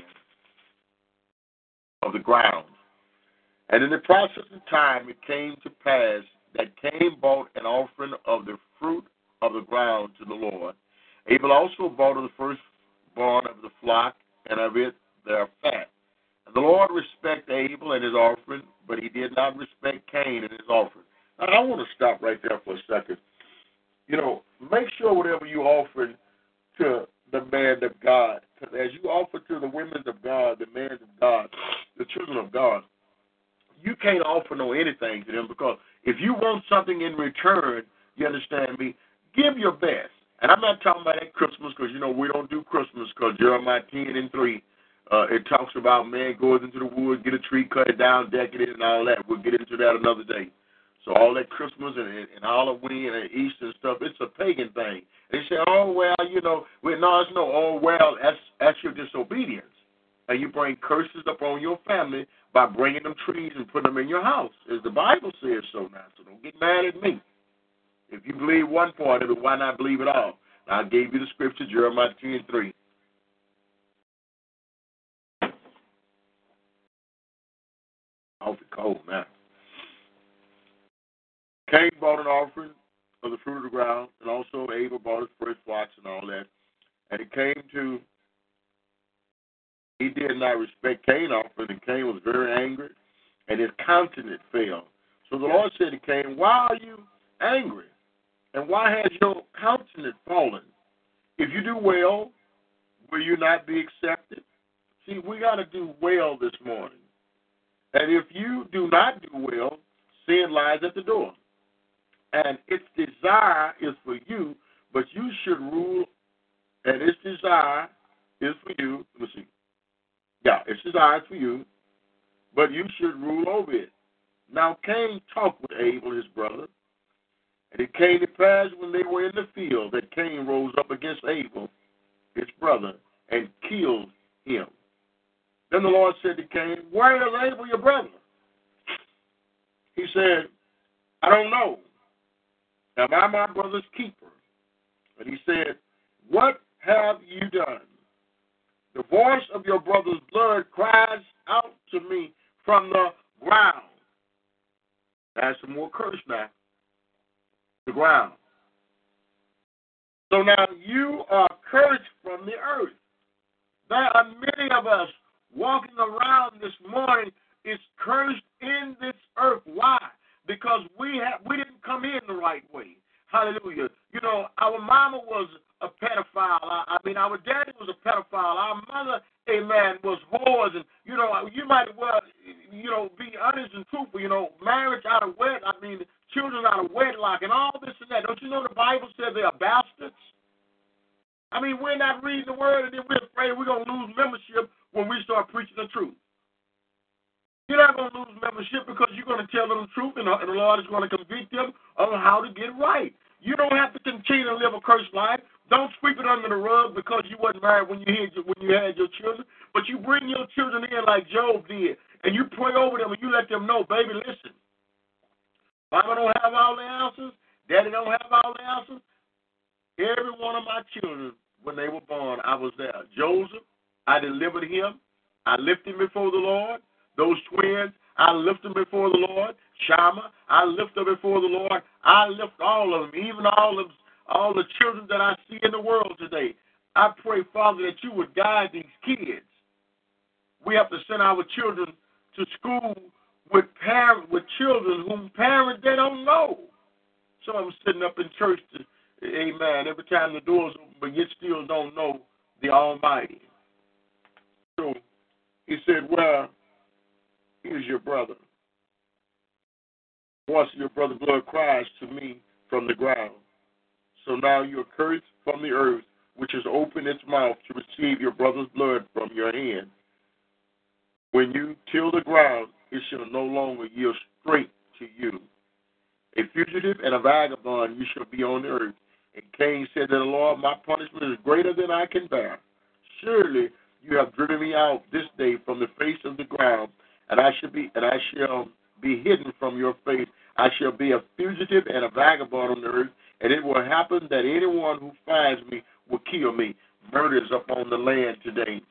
of the ground. And in the process of time, it came to pass that Cain brought an offering of the fruit of the ground to the Lord. Abel also brought of the firstborn of the flock and of it their fat. And the Lord respected Abel and his offering, but he did not respect Cain and his offering. Now, I want to stop right there for a second. You know, make sure whatever you offer to the man of God, because as you offer to the women of God, the men of God, the children of God, you can't offer no anything to them because if you want something in return, you understand me, give your best. And I'm not talking about at Christmas because, you know, we don't do Christmas because Jeremiah 10 and 3, uh, it talks about man goes into the woods, get a tree, cut it down, deck it in, and all that. We'll get into that another day. So all that Christmas and, and Halloween and Easter stuff, it's a pagan thing. They say, oh, well, you know, well, no, it's no, oh, well, that's, that's your disobedience. And you bring curses upon your family by bringing them trees and putting them in your house, as the Bible says so now. So don't get mad at me. If you believe one part of it, why not believe it all? I gave you the scripture, Jeremiah 10 3. Off the cold now. Cain brought an offering of the fruit of the ground, and also Abel brought his first flocks and all that. And it came to he did not respect Cain offering, and Cain was very angry, and his countenance fell. So the Lord said to Cain, Why are you angry? And why has your countenance fallen? If you do well, will you not be accepted? See, we got to do well this morning. And if you do not do well, sin lies at the door. And its desire is for you, but you should rule, and its desire is for you. Let me see. Yeah, it's desire is for you, but you should rule over it. Now Cain talked with Abel, his brother, and it came to pass when they were in the field that Cain rose up against Abel, his brother, and killed him. Then the Lord said to Cain, Where is Abel, your brother? He said, I don't know. Am I my brother's keeper? And he said, What have you done? The voice of your brother's blood cries out to me from the ground. That's some more curse now. The ground. So now you are cursed from the earth. There are many of us walking around this morning is cursed in this earth. Why? Because we have we didn't come in the right way. Hallelujah. You know, our mama was a pedophile. I, I mean, our daddy was a pedophile. Our mother, amen, was whores. And, you know, you might well, you know, be honest and truthful. You know, marriage out of wed, I mean, children out of wedlock and all this and that. Don't you know the Bible says they are bastards? I mean, we're not reading the word and then we're afraid we're going to lose membership when we start preaching the truth. You're not going to lose membership because you're going to tell them the truth and the Lord is going to convict them on how to get right. You don't have to continue to live a cursed life. Don't sweep it under the rug because you wasn't married when you had your, when you had your children. But you bring your children in like Job did, and you pray over them and you let them know, baby, listen. Mama don't have all the answers. Daddy don't have all the answers. Every one of my children, when they were born, I was there. Joseph, I delivered him. I lifted him before the Lord. Those twins, I lift them before the Lord. Shama, I lift them before the Lord. I lift all of them, even all of all the children that I see in the world today. I pray, Father, that you would guide these kids. We have to send our children to school with parents, with children whom parents they don't know. Some of them sitting up in church to Amen. Every time the doors open, but yet still don't know the Almighty. So he said, Well, here's your brother. Once your brother's blood cries to me from the ground. So now you are cursed from the earth, which has opened its mouth to receive your brother's blood from your hand. When you till the ground, it shall no longer yield straight to you. A fugitive and a vagabond you shall be on earth. And Cain said to the Lord, My punishment is greater than I can bear. Surely you have driven me out this day from the face of the ground, and I shall be and I shall be hidden from your face. I shall be a fugitive and a vagabond on the earth, and it will happen that anyone who finds me will kill me. Murders upon the land today.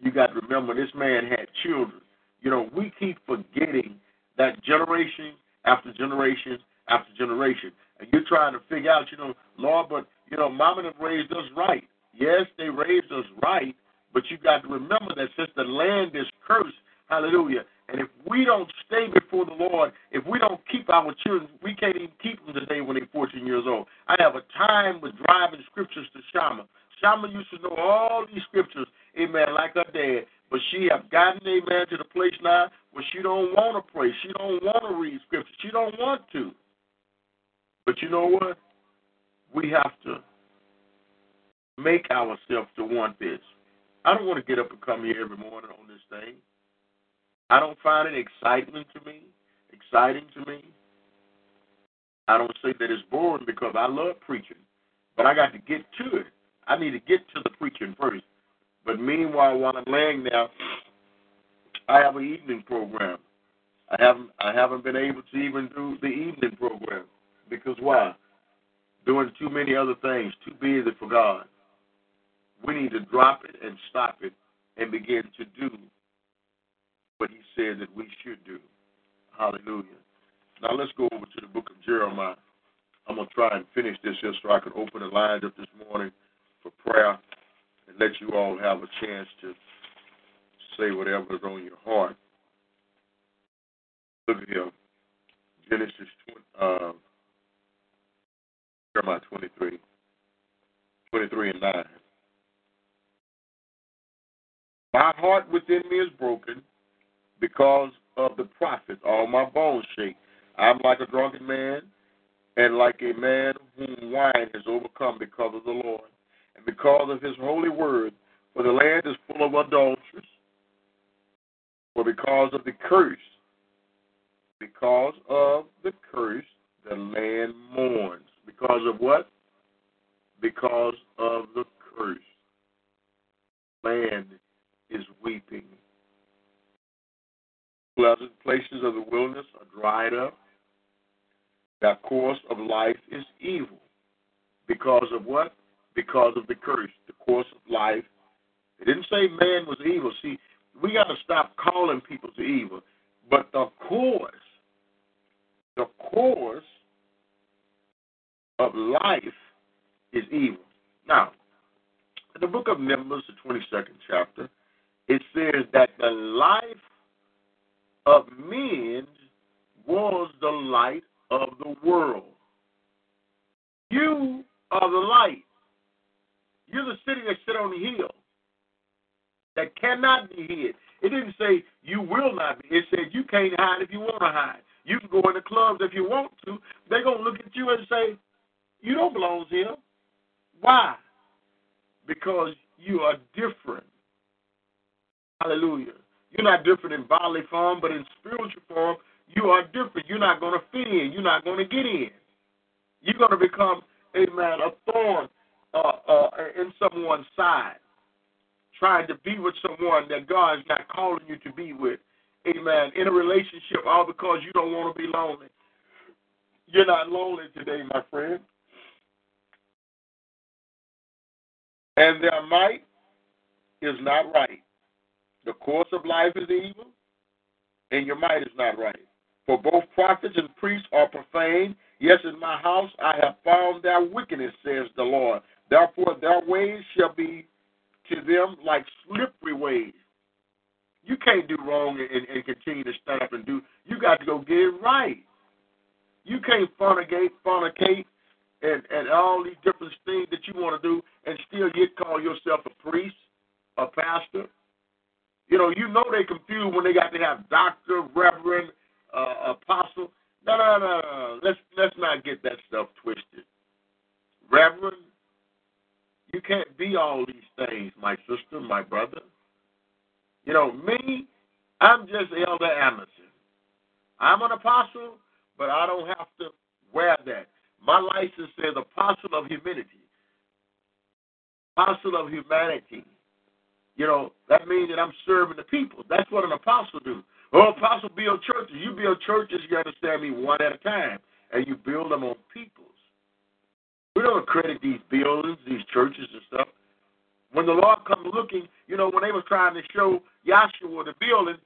You got to remember this man had children. You know, we keep forgetting that generation after generation after generation. And you're trying to figure out, you know, Lord, but, you know, mama have raised us right. Yes, they raised us right, but you got to remember that since the land is cursed, hallelujah, and if we don't stay before the Lord, if we don't keep our children, we can't even keep them today when they're 14 years old. I have a time with driving scriptures to Shama. Shama used to know all these scriptures, amen, like her dad. But she have gotten, amen, to the place now where she don't want to pray. She don't want to read scripture. She don't want to. But you know what? We have to make ourselves to want this. I don't want to get up and come here every morning on this thing. I don't find it excitement to me, exciting to me. I don't say that it's boring because I love preaching, but I got to get to it. I need to get to the preaching first. But meanwhile, while I'm laying there, I have an evening program. I haven't I haven't been able to even do the evening program because why? Doing too many other things, too busy for God. We need to drop it and stop it and begin to do what He said that we should do. Hallelujah. Now let's go over to the book of Jeremiah. I'm going to try and finish this here so I can open the lines up this morning for prayer and let you all have a chance to say whatever is on your heart. Look at here. Genesis 20, uh, Jeremiah 23, 23 and 9. My heart within me is broken because of the prophets. All my bones shake. I'm like a drunken man and like a man whom wine has overcome because of the Lord and because of his holy word. For the land is full of adulteries. For because of the curse, because of the curse, the land mourns. Because of what? Because of the curse. Land is weeping. Pleasant places of the wilderness are dried up. That course of life is evil. Because of what? Because of the curse. The course of life. It didn't say man was evil. See, we got to stop calling people to evil. But the course, the course of life is evil. Now, in the book of Numbers, the 22nd chapter, it says that the life of men was the light of the world. You are the light. You're the city that sit on the hill that cannot be hid. It didn't say you will not be. It said you can't hide if you want to hide. You can go in the clubs if you want to. They're going to look at you and say, you don't belong here. Why? Because you are different. Hallelujah. You're not different in bodily form, but in spiritual form, you are different. You're not going to fit in. You're not going to get in. You're going to become, amen, a thorn uh, uh, in someone's side, trying to be with someone that God is not calling you to be with. Amen. In a relationship, all because you don't want to be lonely. You're not lonely today, my friend. And their might is not right. The course of life is evil, and your might is not right. For both prophets and priests are profane. Yes, in my house I have found their wickedness, says the Lord. Therefore, their ways shall be to them like slippery ways. You can't do wrong and, and continue to stand up and do. You got to go get it right. You can't fornicate, fornicate, and and all these different things that you want to do, and still yet call yourself a priest, a pastor. You know, you know they confused when they got to have doctor, reverend, uh, apostle. No, no, no, no. Let's let's not get that stuff twisted. Reverend, you can't be all these things, my sister, my brother. You know, me, I'm just Elder Anderson. I'm an apostle, but I don't have to wear that. My license says apostle of humility, apostle of humanity. You know, that means that I'm serving the people. That's what an apostle do. Oh, apostle build churches. You build churches, you understand me, one at a time, and you build them on peoples. We don't credit these buildings, these churches and stuff. When the Lord comes looking, you know, when they was trying to show Yahshua the building,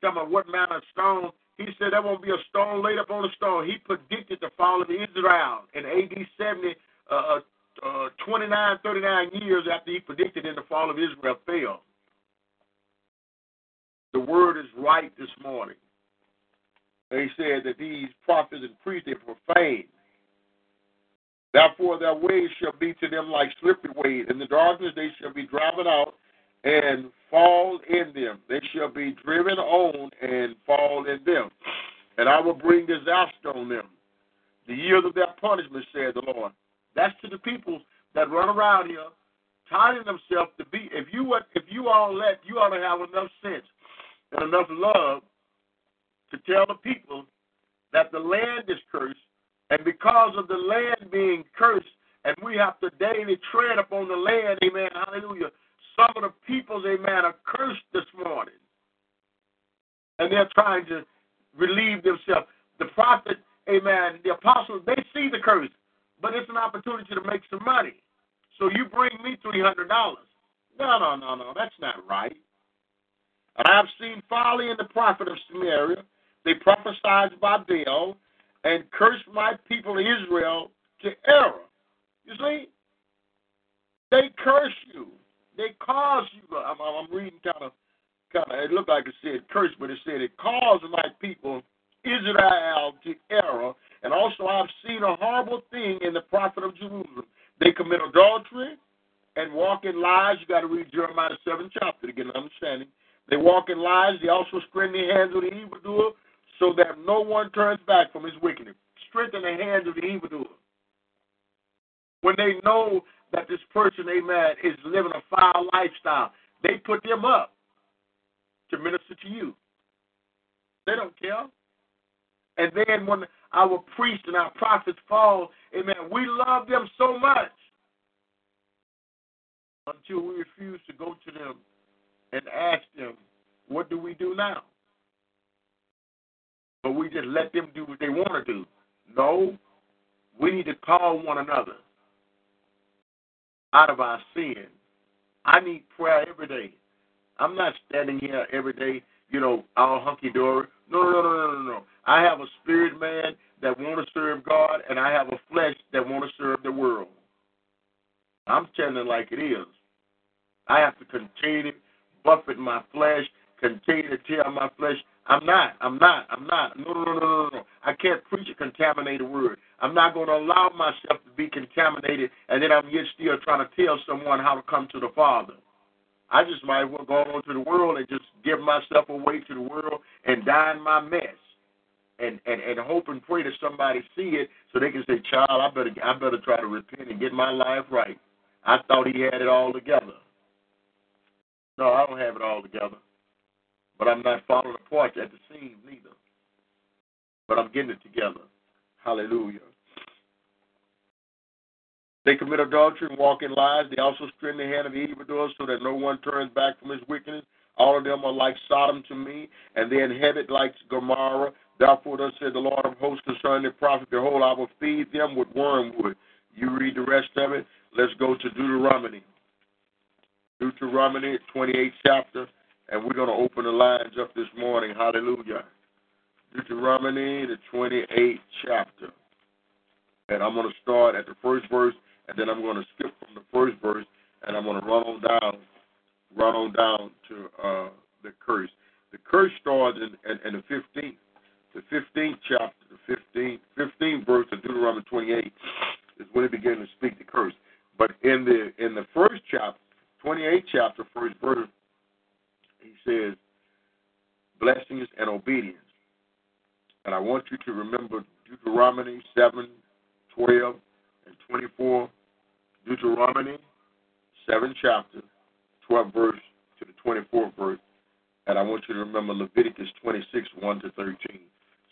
talking about what manner of stone, he said there won't be a stone laid up on a stone. He predicted the fall of Israel in AD 70, uh, uh, 29, 39 years after he predicted in the fall of Israel fell. The word is right this morning. They said that these prophets and priests are profane. Therefore, their ways shall be to them like slippery ways. In the darkness they shall be driven out and fall in them. They shall be driven on and fall in them. And I will bring disaster on them. The years of their punishment, said the Lord. That's to the people that run around here, tithing themselves to be. If you if you all let, you ought to have enough sense and enough love to tell the people that the land is cursed, and because of the land being cursed, and we have to daily tread upon the land, amen, hallelujah. Some of the peoples, amen, are cursed this morning. And they're trying to relieve themselves. The prophet, amen, the apostles, they see the curse, but it's an opportunity to make some money. So you bring me $300. No, no, no, no, that's not right. And I have seen folly in the prophet of Samaria. They prophesied by Baal and cursed my people Israel to error. You see? They curse you. They cause you. I'm, I'm reading kind of, kind of. It looked like it said curse, but it said it caused my people Israel to error. And also, I've seen a horrible thing in the prophet of Jerusalem. They commit adultery and walk in lies. You got to read Jeremiah 7 chapter to get an understanding. They walk in lies. They also strengthen the hands of the evildoer so that no one turns back from his wickedness. Strengthen the hands of the evildoer. When they know that this person, amen, is living a foul lifestyle, they put them up to minister to you. They don't care. And then when our priests and our prophets fall, amen, we love them so much until we refuse to go to them and ask them, what do we do now? But we just let them do what they want to do. No, we need to call one another out of our sin. I need prayer every day. I'm not standing here every day, you know, all hunky dory. No, no, no, no, no, no. I have a spirit man that want to serve God, and I have a flesh that want to serve the world. I'm telling like it is. I have to continue buffet my flesh, continue to tell my flesh, I'm not, I'm not, I'm not. No, no, no, no, no. I can't preach a contaminated word. I'm not going to allow myself to be contaminated, and then I'm yet still trying to tell someone how to come to the Father. I just might as well go on to the world and just give myself away to the world and die in my mess. And, and, and hope and pray that somebody see it so they can say, Child, I better I better try to repent and get my life right. I thought he had it all together. No, I don't have it all together. But I'm not falling apart at the seams neither. But I'm getting it together. Hallelujah. They commit adultery and walk in lies. They also straighten the hand of evildoers so that no one turns back from his wickedness. All of them are like Sodom to me, and they inhabit like Gomorrah. Therefore, thus said the Lord of hosts concerning the prophet, Behold, I will feed them with wormwood. You read the rest of it. Let's go to Deuteronomy. Deuteronomy, 28 chapter, and we're going to open the lines up this morning. Hallelujah. Deuteronomy, the 28th chapter. And I'm going to start at the first verse, and then I'm going to skip from the first verse, and I'm going to run on down, run on down to uh, the curse. The curse starts in, in, in the 15th, the 15th chapter, the 15th, 15th verse of Deuteronomy 28 is when it begins to speak the curse. But in the in the first chapter, 28th chapter, first verse, he says blessings and obedience. And I want you to remember Deuteronomy 7, 12, and 24. Deuteronomy 7 chapter, 12 verse to the 24th verse. And I want you to remember Leviticus 26, 1 to 13,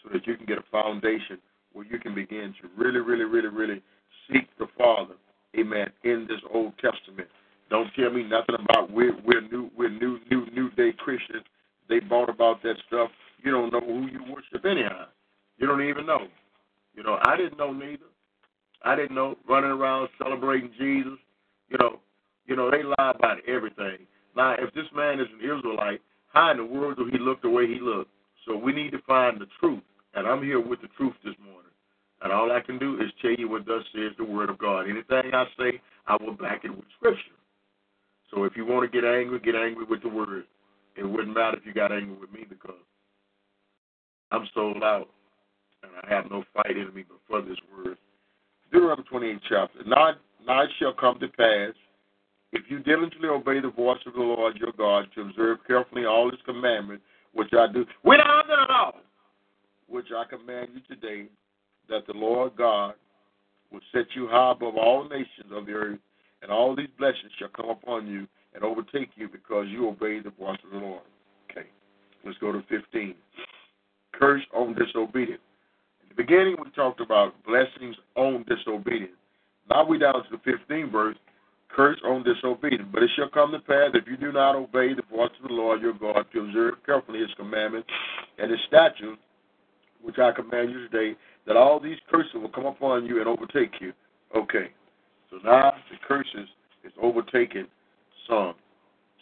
so that you can get a foundation where you can begin to really, really, really, really seek the Father, amen, in this Old Testament. Don't tell me nothing about we're we're new we're new new new day Christians. They bought about that stuff. You don't know who you worship anyhow. You don't even know. You know, I didn't know neither. I didn't know running around celebrating Jesus. You know, you know they lie about everything. Now, if this man is an Israelite, how in the world do he look the way he looked? So we need to find the truth, and I'm here with the truth this morning. And all I can do is tell you what thus says the Word of God. Anything I say, I will back it with Scripture. So if you want to get angry, get angry with the Word. It wouldn't matter if you got angry with me because I'm sold out and I have no fight in me but for this Word. Deuteronomy 28 chapter. Now it shall come to pass, if you diligently obey the voice of the Lord your God, to observe carefully all his commandments, which I do, without at all, which I command you today, that the Lord God will set you high above all nations of the earth, and all these blessings shall come upon you and overtake you because you obey the voice of the Lord. Okay, let's go to 15. Curse on disobedience. In the beginning, we talked about blessings on disobedience. Now we down to the 15th verse. Curse on disobedience. But it shall come to pass if you do not obey the voice of the Lord your God to observe carefully his commandments and his statutes, which I command you today, that all these curses will come upon you and overtake you. Okay. So now the curses is overtaking some.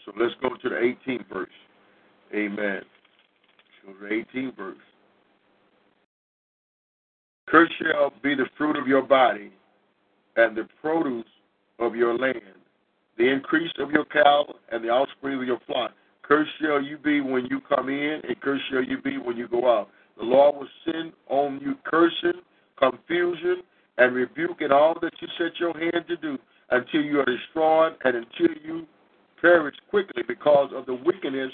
So let's go to the 18th verse. Amen. To the 18th verse. Curse shall be the fruit of your body and the produce of your land, the increase of your cattle and the offspring of your flock. Curse shall you be when you come in, and curse shall you be when you go out. The Lord will send on you cursing, confusion, and rebuke in all that you set your hand to do until you are destroyed and until you perish quickly because of the wickedness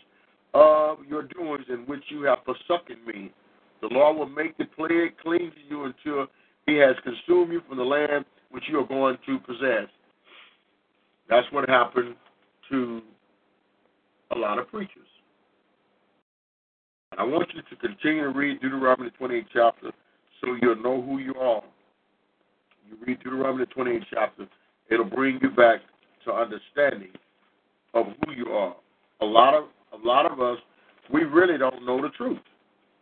of your doings in which you have forsaken me. The Lord will make the plague cling to you until he has consumed you from the land which you are going to possess. That's what happened to a lot of preachers. I want you to continue to read Deuteronomy 28 chapter so you'll know who you are. You read Deuteronomy 28 chapter, it'll bring you back to understanding of who you are. A lot of a lot of us, we really don't know the truth.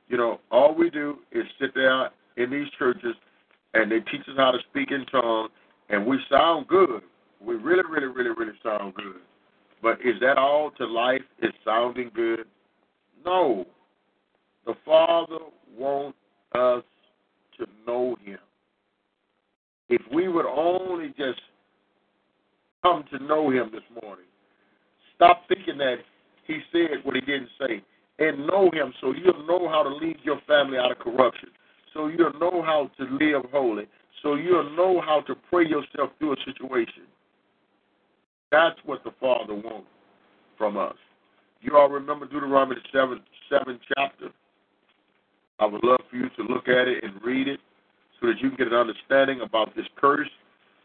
You know, all we do is sit there in these churches and they teach us how to speak in tongues and we sound good. We really, really, really, really sound good. But is that all to life? Is sounding good? No. The Father wants us to know Him. If we would only just come to know Him this morning, stop thinking that He said what He didn't say, and know Him so you'll know how to lead your family out of corruption, so you'll know how to live holy, so you'll know how to pray yourself through a situation. That's what the Father wants from us. You all remember Deuteronomy 7, 7 chapter? I would love for you to look at it and read it so that you can get an understanding about this curse.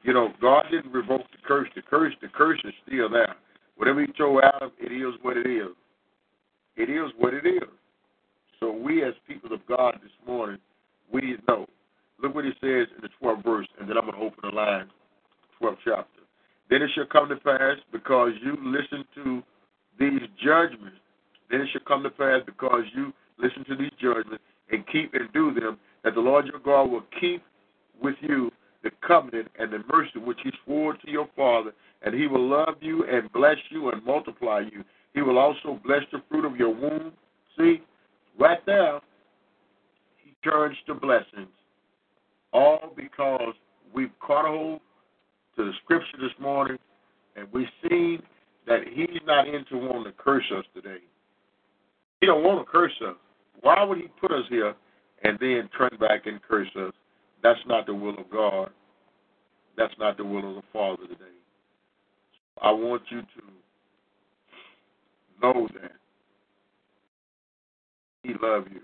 You know, God didn't revoke the curse. The curse, the curse is still there. Whatever you throw out of it is what it is. It is what it is. So we as people of God this morning, we know. Look what He says in the 12th verse, and then I'm going to open the line. 12th chapter. Then it shall come to pass because you listen to these judgments. Then it shall come to pass because you listen to these judgments and keep and do them, that the Lord your God will keep with you the covenant and the mercy which he swore to your father, and he will love you and bless you and multiply you. He will also bless the fruit of your womb. See, right there, he turns to blessings. All because we've caught a hold to the scripture this morning, and we've seen that he's not into wanting to curse us today. He don't want to curse us. Why would he put us here and then turn back and curse us? That's not the will of God. That's not the will of the Father today. I want you to know that He loves you.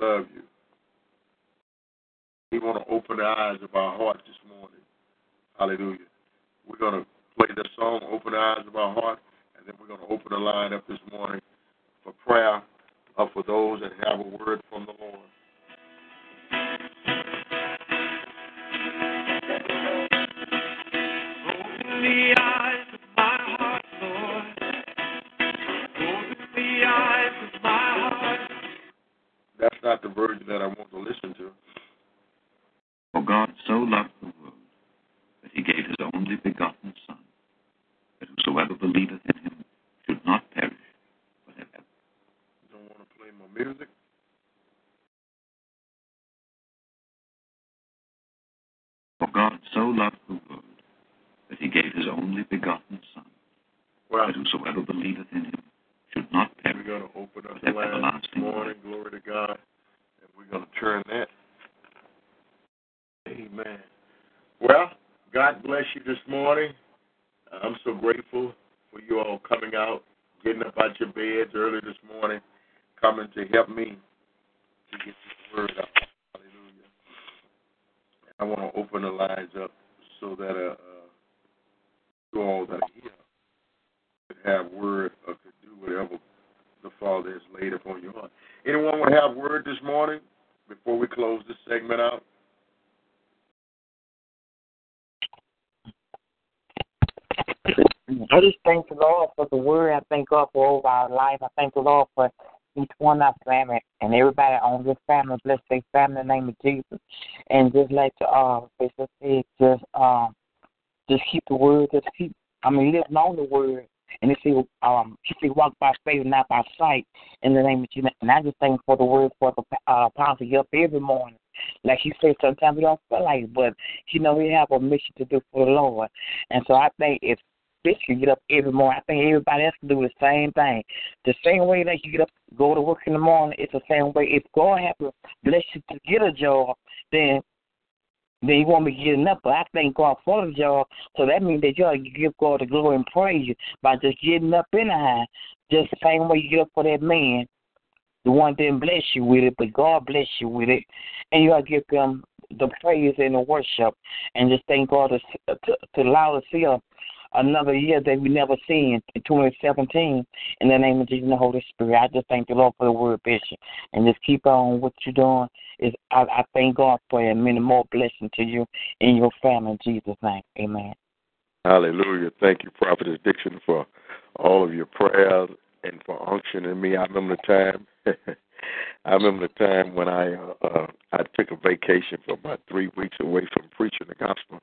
Love you. He want to open the eyes of our heart this morning. Hallelujah. We're to play the song, Open the Eyes of Our Heart, and then we're to open the line up this morning for prayer or for those that have a word from the Lord.
Open the eyes of my heart, Lord. Open the eyes of my heart.
That's not the version that I want to listen to.
For God so loved the world that he gave his only begotten Son, that whosoever believeth in him should not perish, but have ever.
Don't want to play my music.
For God so loved the world that he gave his only begotten Son,
Well,
that whosoever believeth in him should not
we're
perish,
going to open up the line this
everlasting life.
morning. Glory to God. And we're going to turn that. Amen. Well, God bless you this morning. I'm so grateful for you all coming out, getting up out of your beds early this morning, coming to help me to get this word out. Hallelujah. I want to open the lines up so that uh, uh, you all that are here could have word or could do whatever the Father has laid upon your heart. Anyone want to have word this morning before we close this segment out?
I just thank the Lord for the word. I thank God for over our life. I thank the Lord for each one of family and everybody on this family. Bless their family in the name of Jesus. And just like the uh Bishop said, just um just keep the word, just keep I mean live on the word. And they say um he say walk by faith, and not by sight in the name of Jesus. And I just thank for the word for the uh get up every morning. Like he said, sometimes we don't feel like it, but you know, we have a mission to do for the Lord. And so I think if Bishop get up every morning. I think everybody else can do the same thing. The same way that you get up, go to work in the morning, it's the same way. If God to bless you to get a job, then then you won't be getting up. But I thank God for the job. So that means that to give God the glory and praise you by just getting up in the high. Just the same way you get up for that man. The one didn't bless you with it, but God bless you with it. And you to give him the praise and the worship and just thank God to, to, to allow us to see another year that we never seen in 2017. In the name of Jesus and the Holy Spirit, I just thank the Lord for the word, Bishop, and just keep on what you're doing. Is I, I thank God for it, many more blessings to you and your family in Jesus' name. Amen.
Hallelujah. Thank you, Prophetess Dixon, for all of your prayers and for unctioning me. I remember the time. I remember the time when I uh, uh, I took a vacation for about three weeks away from preaching the gospel,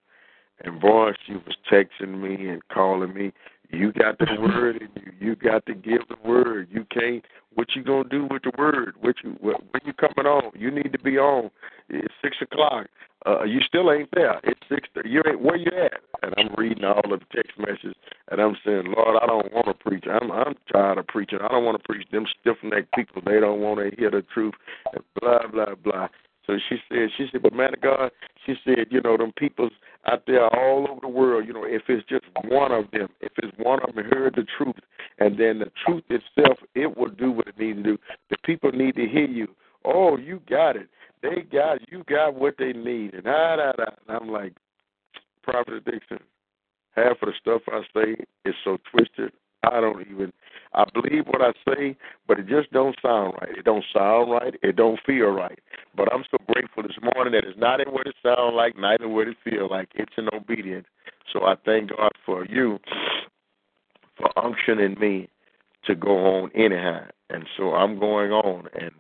and boy, she was texting me and calling me. You got the word in you. You got to give the word. You can't. What you gonna do with the word? What you when you coming on? You need to be on. It's six o'clock. Uh, you still ain't there. It's six. You ain't where you at? And I'm reading all of the text messages, and I'm saying, Lord, I don't want to preach. I'm I'm tired of preaching. I don't want to preach them stiff necked people. They don't want to hear the truth. And blah blah blah. So she said, she said, but man of God, she said, you know, them people's out there all over the world, you know, if it's just one of them, if it's one of them heard the truth, and then the truth itself, it will do what it needs to do. The people need to hear you. Oh, you got it. They got you got what they need. And da da da. And I'm like, Prophet Dixon, half of the stuff I say is so twisted I don't even. I believe what I say, but it just don't sound right. It don't sound right. It don't feel right. But I'm so grateful this morning that it's not in what it sounds like, neither what it feel like. It's in obedience. So I thank God for you for unctioning me to go on anyhow. And so I'm going on and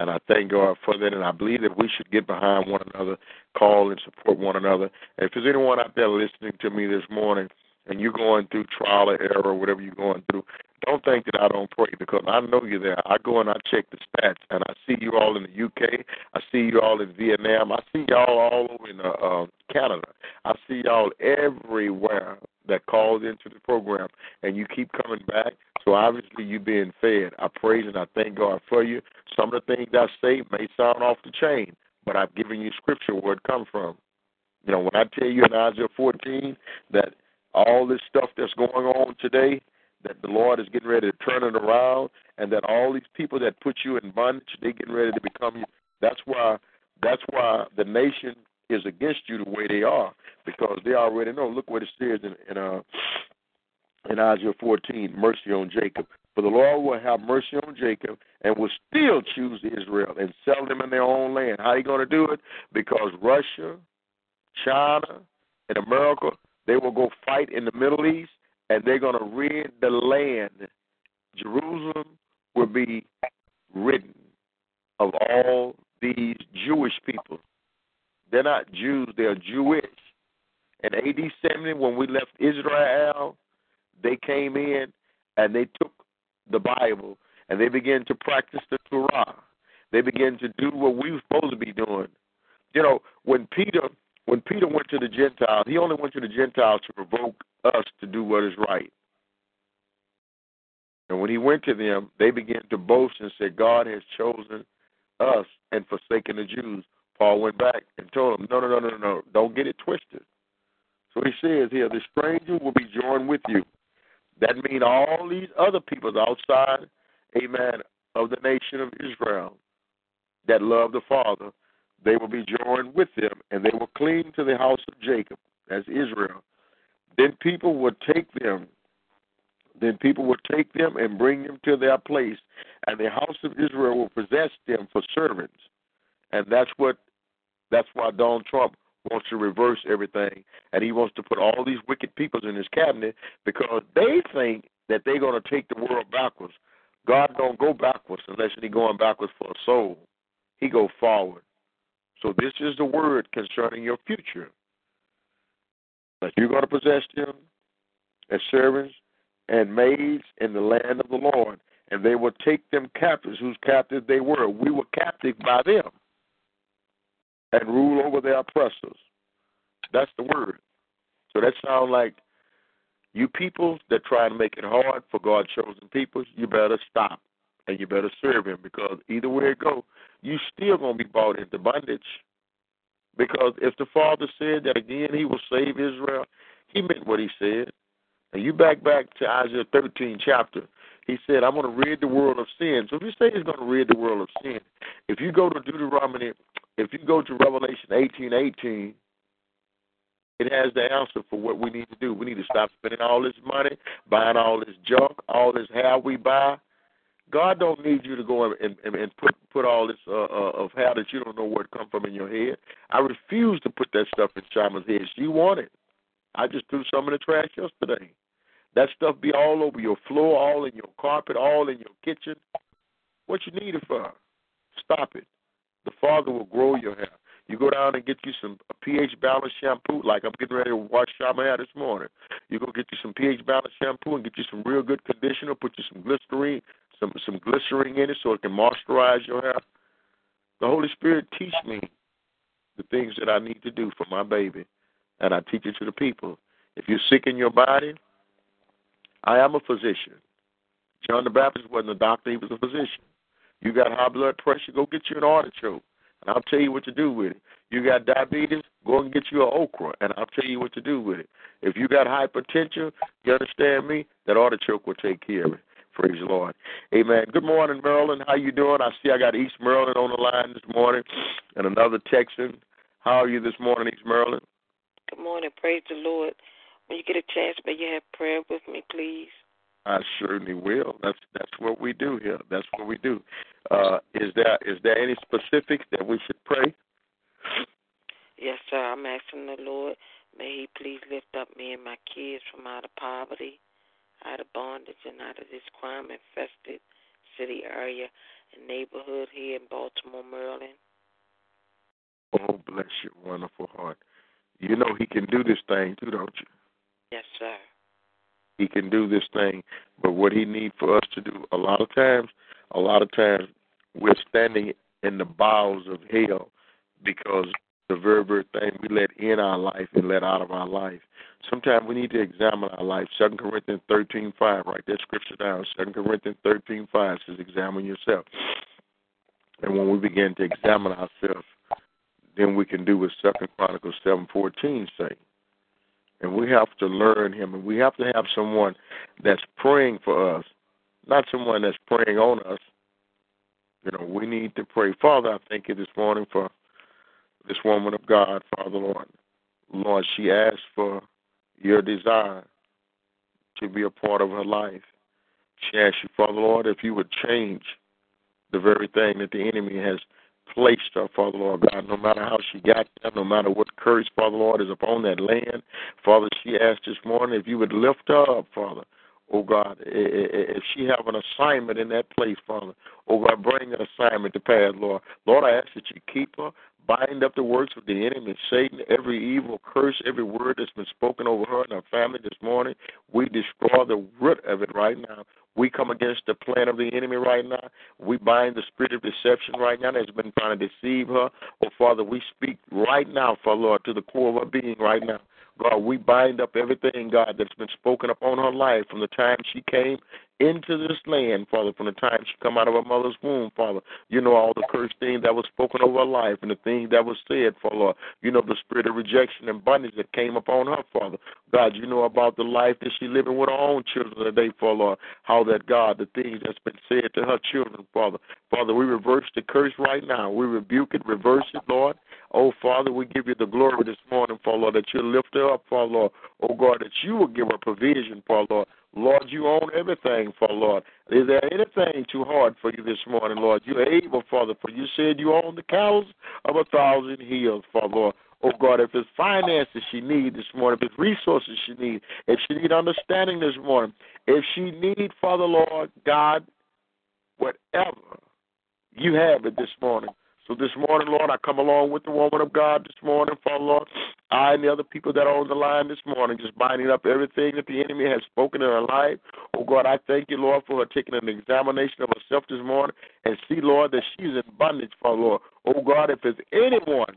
and I thank God for that and I believe that we should get behind one another, call and support one another. And if there's anyone out there listening to me this morning and you're going through trial or error or whatever you're going through, don't think that I don't pray because I know you're there. I go and I check the stats and I see you all in the UK. I see you all in Vietnam. I see y'all all over in uh, uh, Canada. I see y'all everywhere that calls into the program and you keep coming back. So obviously you're being fed. I praise and I thank God for you. Some of the things I say may sound off the chain, but I've given you scripture where it comes from. You know, when I tell you in Isaiah 14 that all this stuff that's going on today, that the Lord is getting ready to turn it around, and that all these people that put you in bondage, they're getting ready to become you. That's why. That's why the nation is against you the way they are, because they already know. Look what it says in, in uh in Isaiah 14, mercy on Jacob. For the Lord will have mercy on Jacob and will still choose Israel and sell them in their own land. How are you going to do it? Because Russia, China, and America, they will go fight in the Middle East and they're going to rid the land. Jerusalem will be ridden of all these Jewish people. They're not Jews, they're Jewish. In AD 70, when we left Israel, they came in and they took the Bible and they began to practice the Torah. They began to do what we were supposed to be doing. You know, when Peter the Gentiles, he only went to the Gentiles to provoke us to do what is right. And when he went to them, they began to boast and said, God has chosen us and forsaken the Jews. Paul went back and told them, No, no, no, no, no, don't get it twisted. So he says here, the stranger will be joined with you. That means all these other peoples outside, amen, of the nation of Israel that love the Father they will be joined with them, and they will cling to the house Jacob, as Israel. Then people will take them. Then people will take them and bring them to their place, and the house of Israel will possess them for servants. And that's what that's why Donald Trump wants to reverse everything, and he wants to put all these wicked peoples in his cabinet because they think that they're going to take the world backwards. God don't go backwards unless He's going backwards for a soul. He go forward. So this is the word concerning your future. That you're going to possess them as servants and maids in the land of the Lord, and they will take them captives, whose captives they were. We were captive by them, and rule over their oppressors. That's the word. So that sounds like you people that try to make it hard for God's chosen people, you better stop and you better serve him because either way it go, you still gonna be bought into bondage. Because if the Father said that again he will save Israel, he meant what he said. And you back back to Isaiah 13 chapter, he said, I'm going to rid the world of sin. So if you say he's going to rid the world of sin, if you go to Deuteronomy, if you go to Revelation 18, 18, it has the answer for what we need to do. We need to stop spending all this money, buying all this junk, all this how we buy, God don't need you to go and, and, and put put all this uh, uh, of hair that you don't know where it come from in your head. I refuse to put that stuff in Shama's head. She want it. I just threw some in the trash yesterday. That stuff be all over your floor, all in your carpet, all in your kitchen. What you need it for? Stop it. The Father will grow your hair. You go down and get you some pH balanced shampoo, like I'm getting ready to wash Shama hair this morning. You go get you some pH balanced shampoo and get you some real good conditioner. Put you some glycerine, some some glycerin in it so it can moisturize your hair. The Holy Spirit teach me the things that I need to do for my baby, and I teach it to the people. If you're sick in your body, I am a physician. John the Baptist wasn't a doctor; he was a physician. You got high blood pressure, go get you an artichoke, and I'll tell you what to do with it. You got diabetes, go and get you an okra, and I'll tell you what to do with it. If you got hypertension, you understand me? That artichoke will take care of it. Praise the Lord. Amen. Good morning, Maryland. How you doing? I see I got East Maryland on the line this morning and another Texan. How are you this morning, East Maryland?
Good morning. Praise the Lord. When you get a chance, may you have prayer with me, please.
I certainly will. That's that's what we do here. That's what we do. Uh, is there is there any specifics that we should pray?
Yes, sir. I'm asking the Lord, may He please lift up me and my kids from out of poverty, out of bondage, and out of this crime infested city area and neighborhood here in Baltimore, Maryland.
Oh, bless your wonderful heart. You know He can do this thing too, don't you?
Yes, sir.
He can do this thing, but what He needs for us to do, a lot of times, a lot of times, we're standing in the bowels of hell because the very, very thing we let in our life and let out of our life. Sometimes we need to examine our life. Second Corinthians thirteen five, write that scripture down. Second Corinthians thirteen five says, "Examine yourself." And when we begin to examine ourselves, then we can do what Second Chronicles seven fourteen say. And we have to learn Him, and we have to have someone that's praying for us, not someone that's praying on us. You know, we need to pray. Father, I thank you this morning for this woman of God, Father Lord. Lord, she asked for your desire to be a part of her life. She asked you, Father Lord, if you would change the very thing that the enemy has placed her, Father Lord God, no matter how she got there, no matter what curse, Father Lord, is upon that land. Father, she asked this morning if you would lift her up, Father. Oh God, if she have an assignment in that place, Father, oh God, bring an assignment to pass, Lord. Lord, I ask that you keep her, bind up the works of the enemy, Satan, every evil curse, every word that's been spoken over her and her family this morning. We destroy the root of it right now. We come against the plan of the enemy right now. We bind the spirit of deception right now that's been trying to deceive her. Oh, Father, we speak right now, Father Lord, to the core of her being right now. God, we bind up everything, God, that's been spoken upon her life from the time she came into this land, Father, from the time she come out of her mother's womb, Father. You know all the cursed things that was spoken over her life and the things that was said, Father. You know the spirit of rejection and bondage that came upon her, Father. God, you know about the life that she living with her own children today, Father. How that, God, the things that's been said to her children, Father. Father, we reverse the curse right now. We rebuke it, reverse it, Lord. Oh, Father, we give you the glory this morning, Father, that you lift her up, Father. Oh, God, that you will give her provision, Father, Lord. You own everything, Father, Lord. Is there anything too hard for you this morning, Lord? You're able, Father, for you said you own the cows of a thousand hills, Father, Lord. Oh God, if it's finances she needs this morning, if it's resources she needs, if she need understanding this morning, if she need, Father Lord, God, whatever you have it this morning. So this morning, Lord, I come along with the woman of God this morning, Father Lord. I and the other people that are on the line this morning, just binding up everything that the enemy has spoken in her life. Oh God, I thank you, Lord, for her taking an examination of herself this morning and see, Lord, that she's in bondage, Father Lord. Oh God, if there's anyone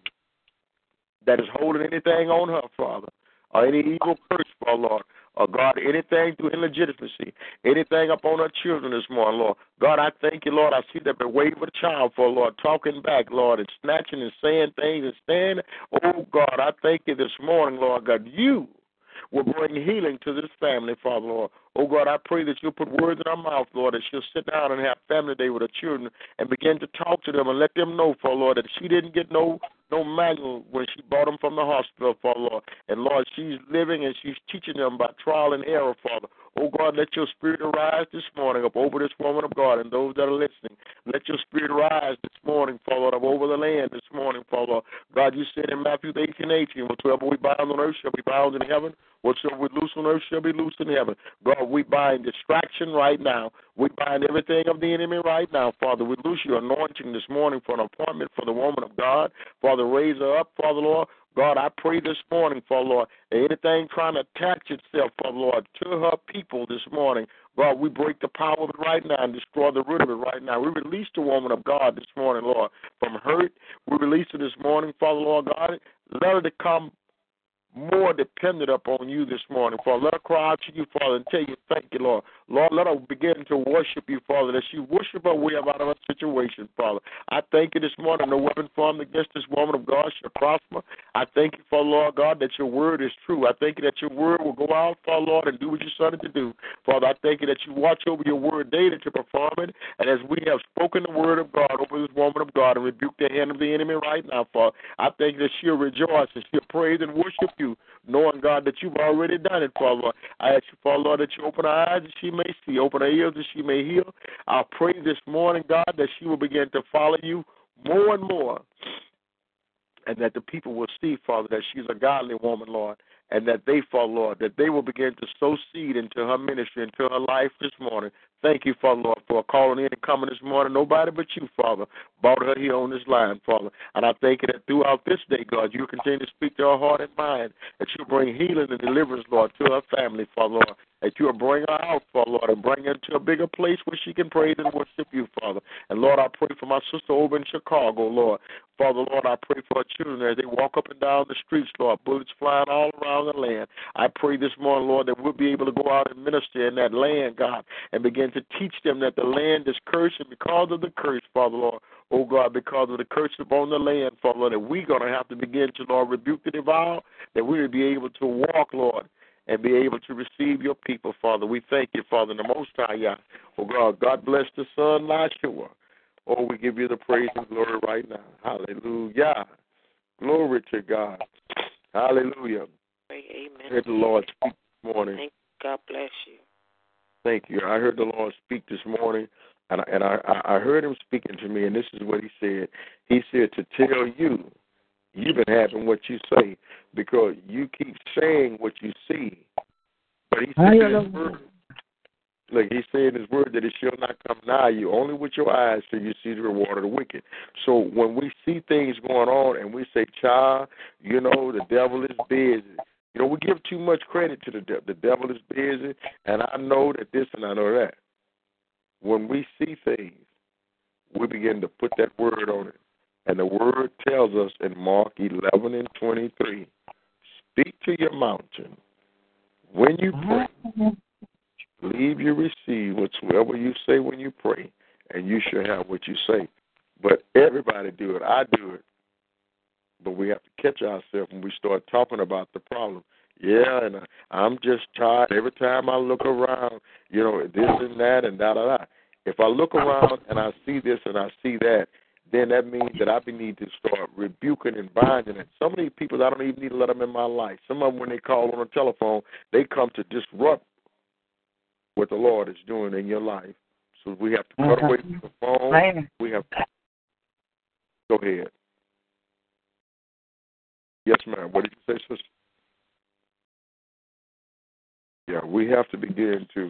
that is holding anything on her, Father, or any evil curse, Father Lord, or God, anything through illegitimacy, anything upon our children this morning, Lord. God, I thank you, Lord. I see that a child for, Lord, talking back, Lord, and snatching and saying things and standing. Oh, God, I thank you this morning, Lord God. You will bring healing to this family, Father, Lord. Oh, God, I pray that you'll put words in her mouth, Lord, that she'll sit down and have family day with her children and begin to talk to them and let them know, Father, Lord, that she didn't get no no manual when she brought them from the hospital, Father Lord. And Lord, she's living and she's teaching them by trial and error, Father. Oh God, let your spirit arise this morning up over this woman of God and those that are listening. Let your spirit rise this morning, Father, up over the land this morning, Father. God, you said in Matthew 18, 18, whatsoever we bind on earth shall be bound in heaven. Whatsoever we loose on earth shall be loosed in heaven. God, we bind distraction right now. We bind everything of the enemy right now, Father. We loose your anointing this morning for an appointment for the woman of God. Father, raise her up, Father Lord. God, I pray this morning, Father Lord, anything trying to attach itself, Father Lord, to her people this morning, God, we break the power of it right now and destroy the root of it right now. We release the woman of God this morning, Lord, from hurt. We release her this morning, Father Lord God. Let her to come more dependent upon you this morning, Father. Let her cry out to you, Father, and tell you thank you, Lord. Lord, let her begin to worship you, Father, that she worship her way out of her situation, Father. I thank you this morning. No weapon formed against this woman of God shall prosper. I thank you, Father, Lord God, that your word is true. I thank you that your word will go out, Father, Lord, and do what you started to do. Father, I thank you that you watch over your word daily to perform it. And as we have spoken the word of God over this woman of God and rebuke the hand of the enemy right now, Father, I thank you that she'll rejoice and she'll praise and worship you, knowing, God, that you've already done it, Father. I ask you, Father, Lord, that you open her eyes that she may see, open her ears that she may hear. I pray this morning, God, that she will begin to follow you more and more. And that the people will see, Father, that she's a godly woman, Lord, and that they, Father, Lord, that they will begin to sow seed into her ministry, into her life this morning. Thank you, Father, Lord, for calling in and coming this morning. Nobody but you, Father, brought her here on this line, Father. And I thank you that throughout this day, God, you continue to speak to her heart and mind, that you bring healing and deliverance, Lord, to her family, Father, Lord. That you will bring her out, Father, Lord, and bring her to a bigger place where she can praise and worship you, Father. And Lord, I pray for my sister over in Chicago, Lord. Father, Lord, I pray for her children as they walk up and down the streets, Lord, bullets flying all around the land. I pray this morning, Lord, that we'll be able to go out and minister in that land, God, and begin to teach them that the land is cursed, and because of the curse, Father, Lord, oh God, because of the curse upon the land, Father, that we're going to have to begin to, Lord, rebuke the devour, that we will be able to walk, Lord, and be able to receive your people, Father. We thank you, Father, in the Most High, yeah. Oh God, God bless the Son, Yeshua. Oh, we give you the praise and glory right now. Hallelujah. Glory to God. Hallelujah.
Amen.
I heard the Lord speak this morning.
Thank God bless you.
Thank you. I heard the Lord speak this morning, and I, and I, I heard him speaking to me, and this is what he said. He said to tell you, you've been having what you say because you keep saying what you see. But he said in his word, look, he said in his word that it shall not come nigh you. Only with your eyes shall you see the reward of the wicked. So when we see things going on and we say, child, you know, the devil is busy. You know, we give too much credit to the devil. The devil is busy, and I know that this and I know that. When we see things, we begin to put that word on it. And the word tells us in Mark 11 and 23 speak to your mountain. When you pray, believe you receive whatsoever you say when you pray, and you shall have what you say. But everybody do it. I do it. But we have to catch ourselves when we start talking about the problem. Yeah, and I'm just tired. Every time I look around, you know, this and that and da da da. If I look around and I see this and I see that, then that means that I need to start rebuking and binding it. Some of these people, I don't even need to let them in my life. Some of them, when they call on the telephone, they come to disrupt what the Lord is doing in your life. So we have to cut mm-hmm. away from the phone. We have to go ahead. Yes, ma'am. What did you say, sister? Yeah, we have to begin to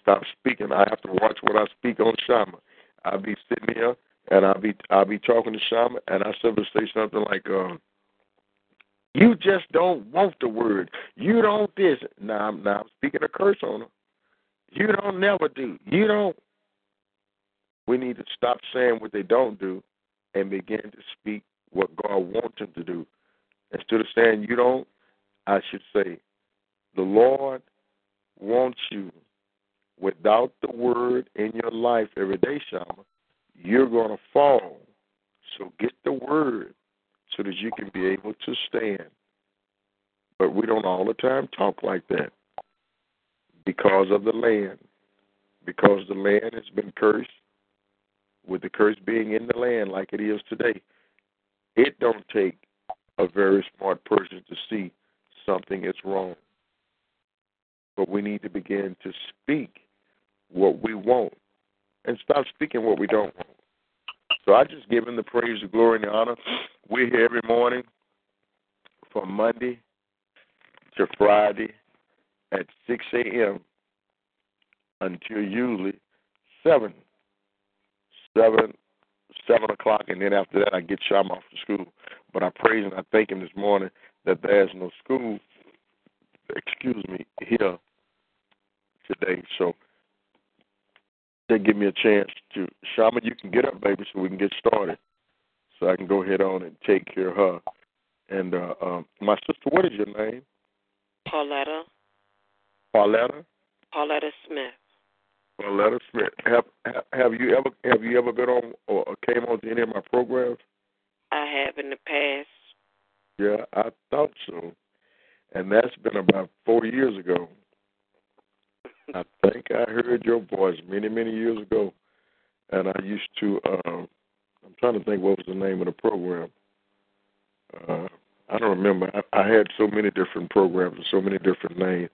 stop speaking. I have to watch what I speak on Shama. I'll be sitting here and I'll be I'll be talking to Shama and I simply say something like, uh, "You just don't want the word. You don't this." Now I'm now I'm speaking a curse on her. You don't never do. You don't. We need to stop saying what they don't do and begin to speak what God wants them to do. Instead of saying you don't, I should say, the Lord wants you without the word in your life every day, Shama. You're going to fall. So get the word so that you can be able to stand. But we don't all the time talk like that because of the land. Because the land has been cursed, with the curse being in the land like it is today. It don't take a very smart person to see something is wrong. But we need to begin to speak what we want and stop speaking what we don't want. So I just give him the praise, the glory, and the honor. We're here every morning from Monday to Friday at 6 a.m. until usually 7, 7, 7 o'clock, and then after that I get Sham off to school. But I praise and I thank him this morning that there's no school, excuse me, here today. So they give me a chance to Shaman, you can get up, baby, so we can get started. So I can go ahead on and take care of her. And uh um my sister, what is your name?
Pauletta.
Pauletta?
Pauletta Smith.
Pauletta Smith. Have have you ever have you ever been on or came on to any of my programs?
I have in the past.
Yeah, I thought so. And that's been about four years ago. I think I heard your voice many, many years ago, and I used to. Um, I'm trying to think what was the name of the program. Uh, I don't remember. I, I had so many different programs and so many different names.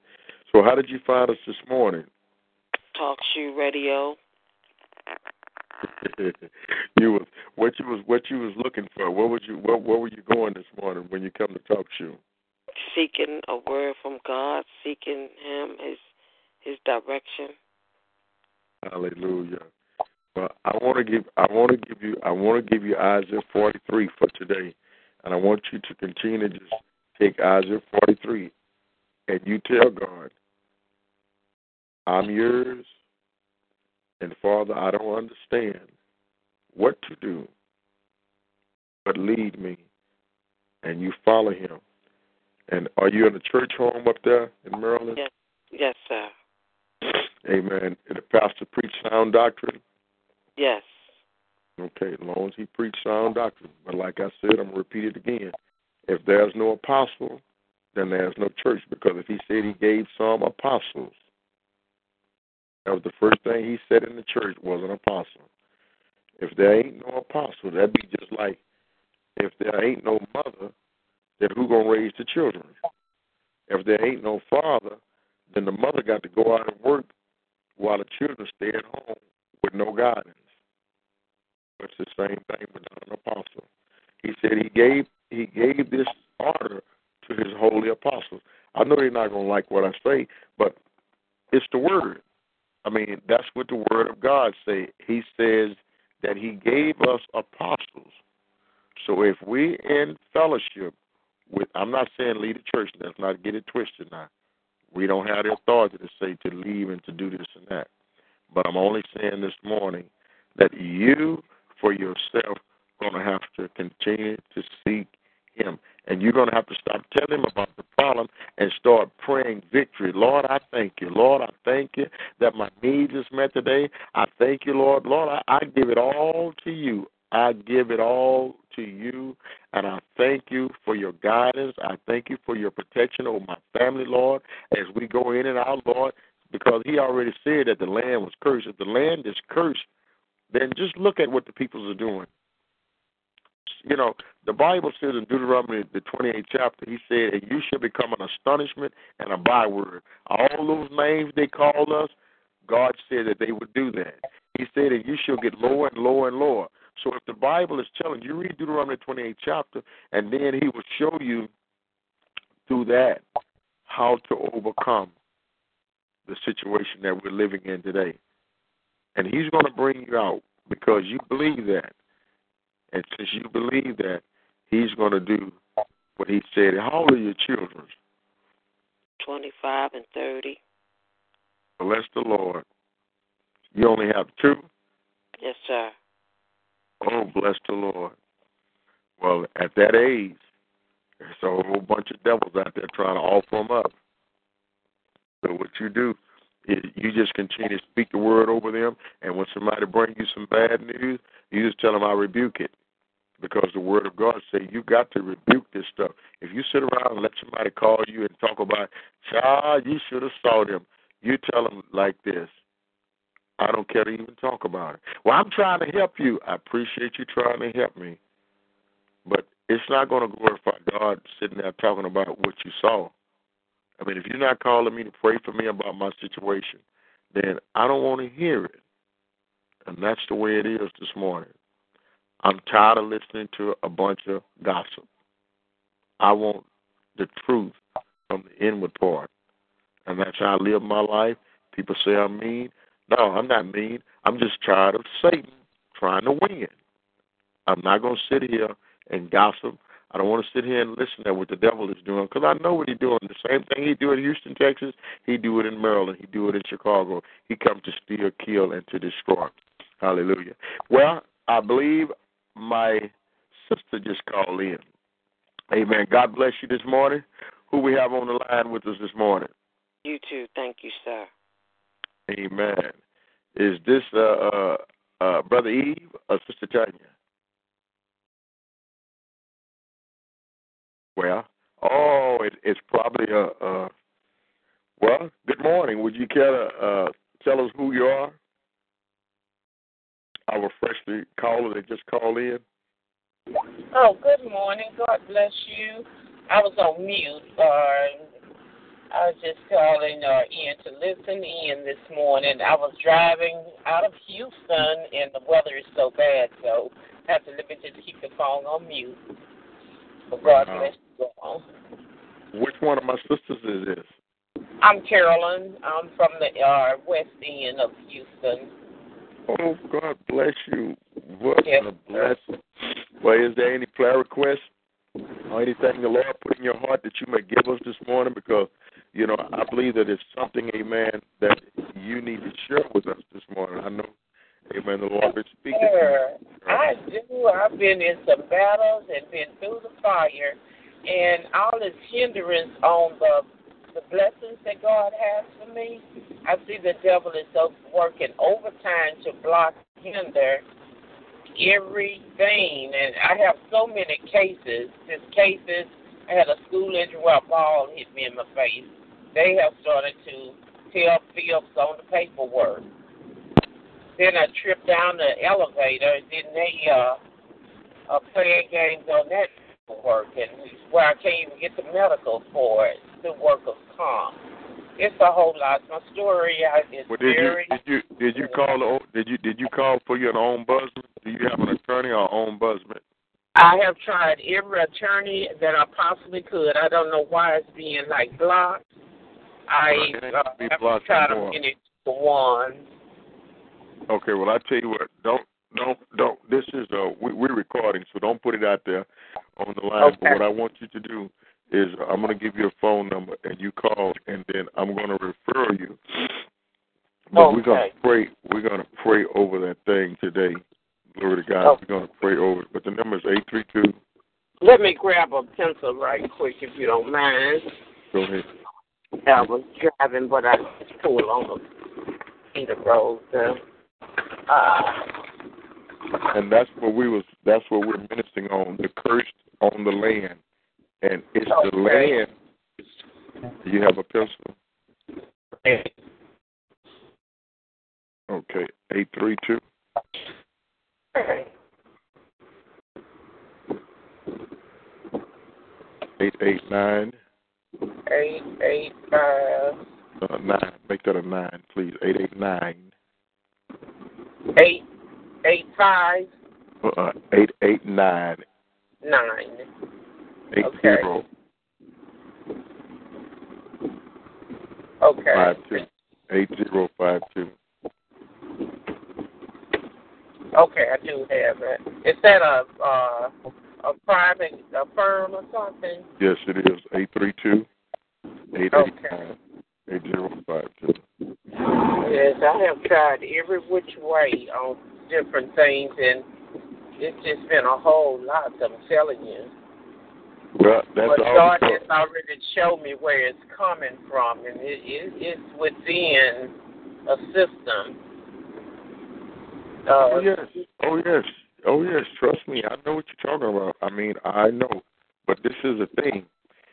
So how did you find us this morning?
Talk Shoe Radio.
you was what you was what you was looking for. What was you what where were you going this morning when you come to talk show?
Seeking a word from God, seeking Him His His direction.
Hallelujah. Well, I want to give I want to give you I want to give you Isaiah 43 for today, and I want you to continue to just take Isaiah 43, and you tell God, I'm yours, and Father, I don't understand what to do, but lead me, and you follow Him. And are you in a church home up there in Maryland?
Yes, yes, sir.
Amen. Did the pastor preach sound doctrine?
Yes.
Okay, as long as he preached sound doctrine. But like I said, I'm going to repeat it again. If there's no apostle, then there's no church. Because if he said he gave some apostles, that was the first thing he said in the church was an apostle. If there ain't no apostle, that'd be just like if there ain't no mother, then who gonna raise the children? If there ain't no father, then the mother got to go out and work while the children stay at home with no guidance. It's the same thing with an apostle. He said he gave he gave this order to his holy apostles. I know they're not gonna like what I say, but it's the word. I mean, that's what the word of God say. He says that he gave us apostles. So if we in fellowship with I'm not saying lead a church, let's not get it twisted now. We don't have the authority to say to leave and to do this and that. But I'm only saying this morning that you for yourself going to have to continue to seek Him. And you're going to have to stop telling Him about the problem and start praying victory. Lord, I thank you. Lord, I thank you that my needs is met today. I thank you, Lord. Lord, I, I give it all to you. I give it all to you, and I thank you for your guidance. I thank you for your protection over my family, Lord, as we go in and out, Lord, because He already said that the land was cursed. If the land is cursed, then just look at what the peoples are doing. You know, the Bible says in Deuteronomy, the 28th chapter, he said, and you shall become an astonishment and a byword. All those names they called us, God said that they would do that. He said that you shall get lower and lower and lower. So if the Bible is telling you, read Deuteronomy 28th chapter, and then he will show you through that how to overcome the situation that we're living in today. And he's going to bring you out because you believe that. And since you believe that, he's going to do what he said. How old are your children?
25 and 30.
Bless the Lord. You only have two?
Yes, sir.
Oh, bless the Lord. Well, at that age, there's a whole bunch of devils out there trying to offer them up. So what you do is you just continue to speak the word over them, and when somebody brings you some bad news, you just tell them I rebuke it, because the word of God say you got to rebuke this stuff. If you sit around and let somebody call you and talk about, child, you should have saw them. You tell them like this. I don't care to even talk about it. Well, I'm trying to help you. I appreciate you trying to help me. But it's not going to glorify God sitting there talking about what you saw. I mean, if you're not calling me to pray for me about my situation, then I don't want to hear it. And that's the way it is this morning. I'm tired of listening to a bunch of gossip. I want the truth from the inward part. And that's how I live my life. People say I'm mean. No, I'm not mean. I'm just tired of Satan trying to win. I'm not going to sit here and gossip. I don't want to sit here and listen to what the devil is doing because I know what he's doing. The same thing he do in Houston, Texas, he do it in Maryland. He do it in Chicago. He comes to steal, kill, and to destroy. Hallelujah. Well, I believe my sister just called in. Amen. God bless you this morning. Who we have on the line with us this morning?
You too. Thank you, sir.
Amen. Is this uh, uh, uh, Brother Eve or Sister Tanya? Well, oh, it, it's probably a. Uh, well, good morning. Would you care to uh, tell us who you are? Our freshly caller that just called in.
Oh, good morning. God bless you. I was on mute. Uh, I was just calling uh, in to listen in this morning. I was driving out of Houston, and the weather is so bad, so I have to let me just keep the phone on mute. But God
Uh-huh.
bless you all.
Which one of my sisters is this?
I'm Carolyn. I'm from the uh, west end of Houston.
Oh, God bless you. What
Yes,
a blessing. Well, is there any prayer requests or anything the Lord put in your heart that you may give us this morning? Because, you know, I believe that it's something, amen, that you need to share with us this morning. I know, amen, the Lord is speaking to
Sure.
you.
I do. I've been in some battles and been through the fire, and all this hindrance on the the blessings that God has for me. I see the devil is working overtime to block, hinder everything, and I have so many cases. Just cases. I had a school injury where a ball hit me in my face. They have started to tell fibs on the paperwork. Then I tripped down the elevator, then they uh, are playing games on that work, and where I can't even get the medical for it, the workers' comp. It's a whole lot. My story is
Well, did you
very.
did you did you call the did you did you call for your own ombudsman? Do you have an attorney or ombudsman?
I have tried every attorney that I possibly could. I don't know why it's being like blocked. I
Well,
uh, have tried a
more.
one.
Okay, well I tell you what, don't don't don't. This is uh we, we're recording, so don't put it out there on the line. But what I want you to do is I'm going to give you a phone number, and you call, and then I'm going to refer you. But we're going to pray. We're going to pray over that thing today. Glory to God.
Okay.
We're going to pray over it. But the number is eight three two.
Let me grab a pencil right quick if you don't mind.
Go ahead.
I was driving, but I pulled on the Peter Road. Uh, uh,
and that's what we was that's what we're ministering on the curse on the land and it's the land. Do you have a pencil? Okay eight three two. Eight eight nine.
Eight eight five
uh, nine. Make that a nine please. Eight eight nine.
Eight eight five.
Uh eight eight nine.
Nine.
Eight
Okay.
zero
Okay.
five two eight zero five two
Okay, I do have it. Is that a uh, a private a firm or something?
Yes, it is. Eight three two eight eight nine eight zero five two.
Yes, I have tried every which way on different things, and it's just been a whole lot. I'm telling you.
Well, that's
but. God has already shown me where it's coming from, and it, it, it's within a system. Uh,
oh yes, oh yes, oh yes. Trust me, I know what you're talking about. I mean, I know. But this is the thing: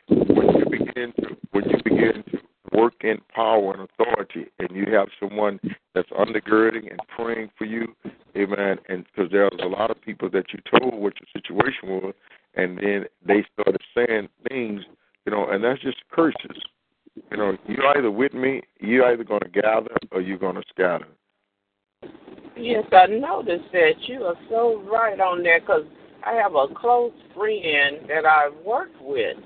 when you begin to when you begin to work in power and authority, and you have someone that's undergirding and praying for you, amen. And because there's a lot of people that you told what your situation was, and then they started saying things, you know, and that's just curses. You know, you're either with me, you're either going to gather or you're going to scatter.
Yes, I noticed that you are so right on there because I have a close friend that I work with,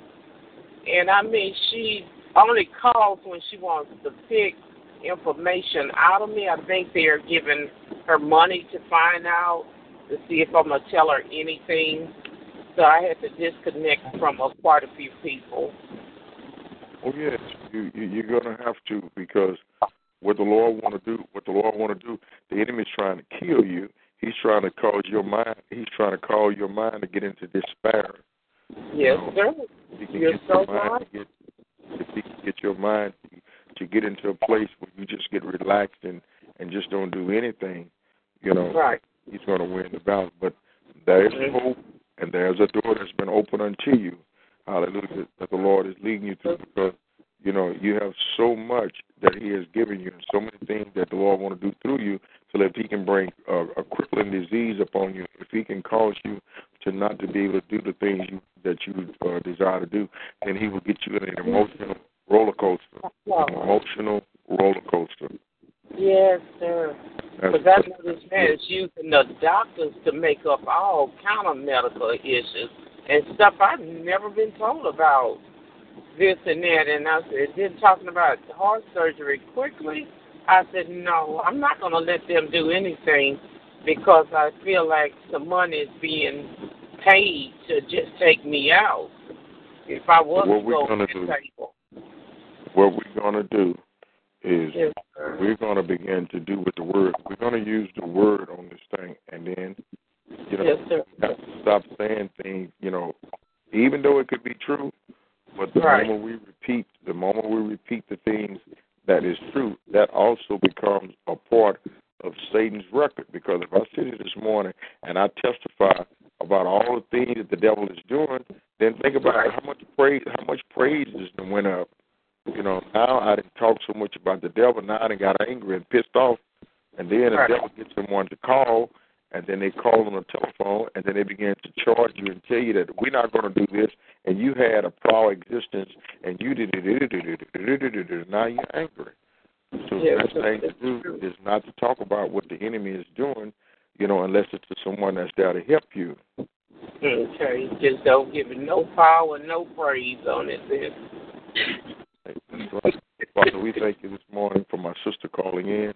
and I mean she only calls when she wants to pick information out of me. I think they're giving her money to find out to see if I'm gonna tell her anything. So I had to disconnect from uh, quite a few people.
Oh yes, you, you you're gonna have to because what the Lord want to do, what the Lord want to do, the enemy's trying to kill you. He's trying to cause your mind. He's trying to cause your mind to get into despair.
Yes, sir.
He can
You're
get
so right.
to get, if he can get your mind to get into a place where you just get relaxed and and just don't do anything. You know,
Right.
he's going to win the battle. But there is
Mhm.
hope, and there's a door that's been opened unto you. Hallelujah. That the Lord is leading you through because, you know, you have so much that He has given you and so many things that the Lord want to do through you so that if He can bring a, a crippling disease upon you, if He can cause you to not to be able to do the things you that you uh, desire to do, then He will get you in an emotional roller coaster. An emotional roller coaster.
Yes, sir. Because I know this man is using the doctors to make up all kind of medical issues and stuff I've never been told about this and that. And I said, then talking about heart surgery quickly, I said, no, I'm not going to let them do anything because I feel like the money is being paid to just take me out. If I was
What
to go
gonna
to the
do?
table.
what we're going to do is
Yes,
we're going to begin to do with the word. We're going to use the word on this thing, and then you know
Yes,
have to stop saying things. You know, even though it could be true, but the
Right.
moment we repeat, the moment we repeat the things that is true, that also becomes a part of Satan's record. Because if I sit here this morning and I testify about all the things that the devil is doing, then think about
Right.
how much praise, how much praises that went up. You know, now I didn't talk so much about the devil. Now I done got angry and pissed off, and then the
Right.
devil gets someone to call, and then they call on the telephone, and then they begin to charge you and tell you that we're not going to do this, and you had a prior existence, and you did it. Now you're angry. So
Yes,
the best thing to do
true.
is not to talk about what the enemy is doing, you know, unless it's to someone that's there to help you.
Okay, just don't give it no power, no praise on it. Then.
Father, we thank you this morning for my sister calling in.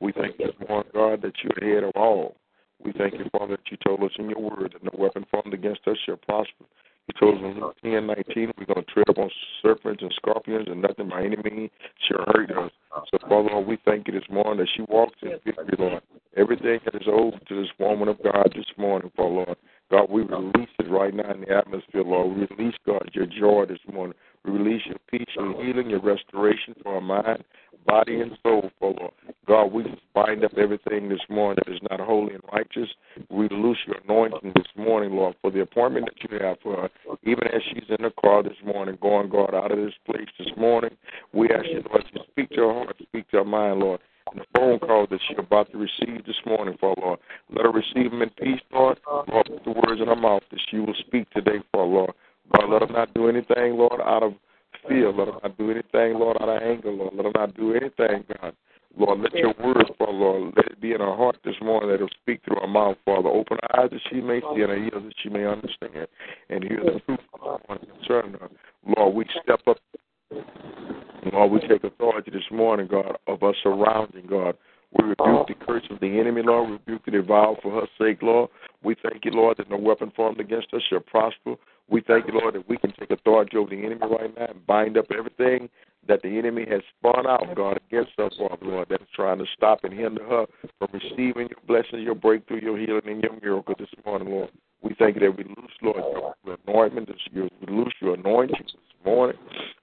We thank you this morning, God, that you're the head of all. We thank you, Father, that you told us in your word that no weapon formed against us shall prosper. You told us in Luke 10, 19, we're going to tread upon serpents and scorpions, and nothing by any means shall hurt us. So, Father, we thank you this morning that she walks in victory, Lord. Everything that is owed to this woman of God this morning, Father, Lord. God, we release it right now in the atmosphere, Lord. We release, God, your joy this morning. We release your peace, your healing, your restoration for our mind, body, and soul, Father, Lord. God, we bind up everything this morning that is not holy and righteous. We loose your anointing this morning, Lord, for the appointment that you have for her. Even as she's in the car this morning, going, God, out of this place this morning, we ask you, Lord, to speak to her heart, speak to her mind, Lord. And the phone call that she's about to receive this morning, Father, Lord. Let her receive them in peace, Lord. Lord, put the words in her mouth that she will speak today, Father, Lord. God, let her not do anything, Lord, out of fear. Let her not do anything, Lord, out of anger, Lord. Let her not do anything, God. Lord, let your words, Father, Lord, let it be in her heart this morning that it'll speak through her mouth, Father. Open her eyes that she may see and her ears that she may understand and hear the truth concerning her. Lord, we step up. Lord, we take authority this morning, God, of us surrounding, God. We rebuke the curse of the enemy, Lord. We rebuke the devour for her sake, Lord. We thank you, Lord, that no weapon formed against us shall prosper. We thank you, Lord, that we can take authority over the enemy right now and bind up everything that the enemy has spun out, God, against us, Father, Lord, that is trying to stop and hinder her from receiving your blessing, your breakthrough, your healing, and your miracle this morning, Lord. We thank you that we loose, Lord, your anointment, we loose your anointing this morning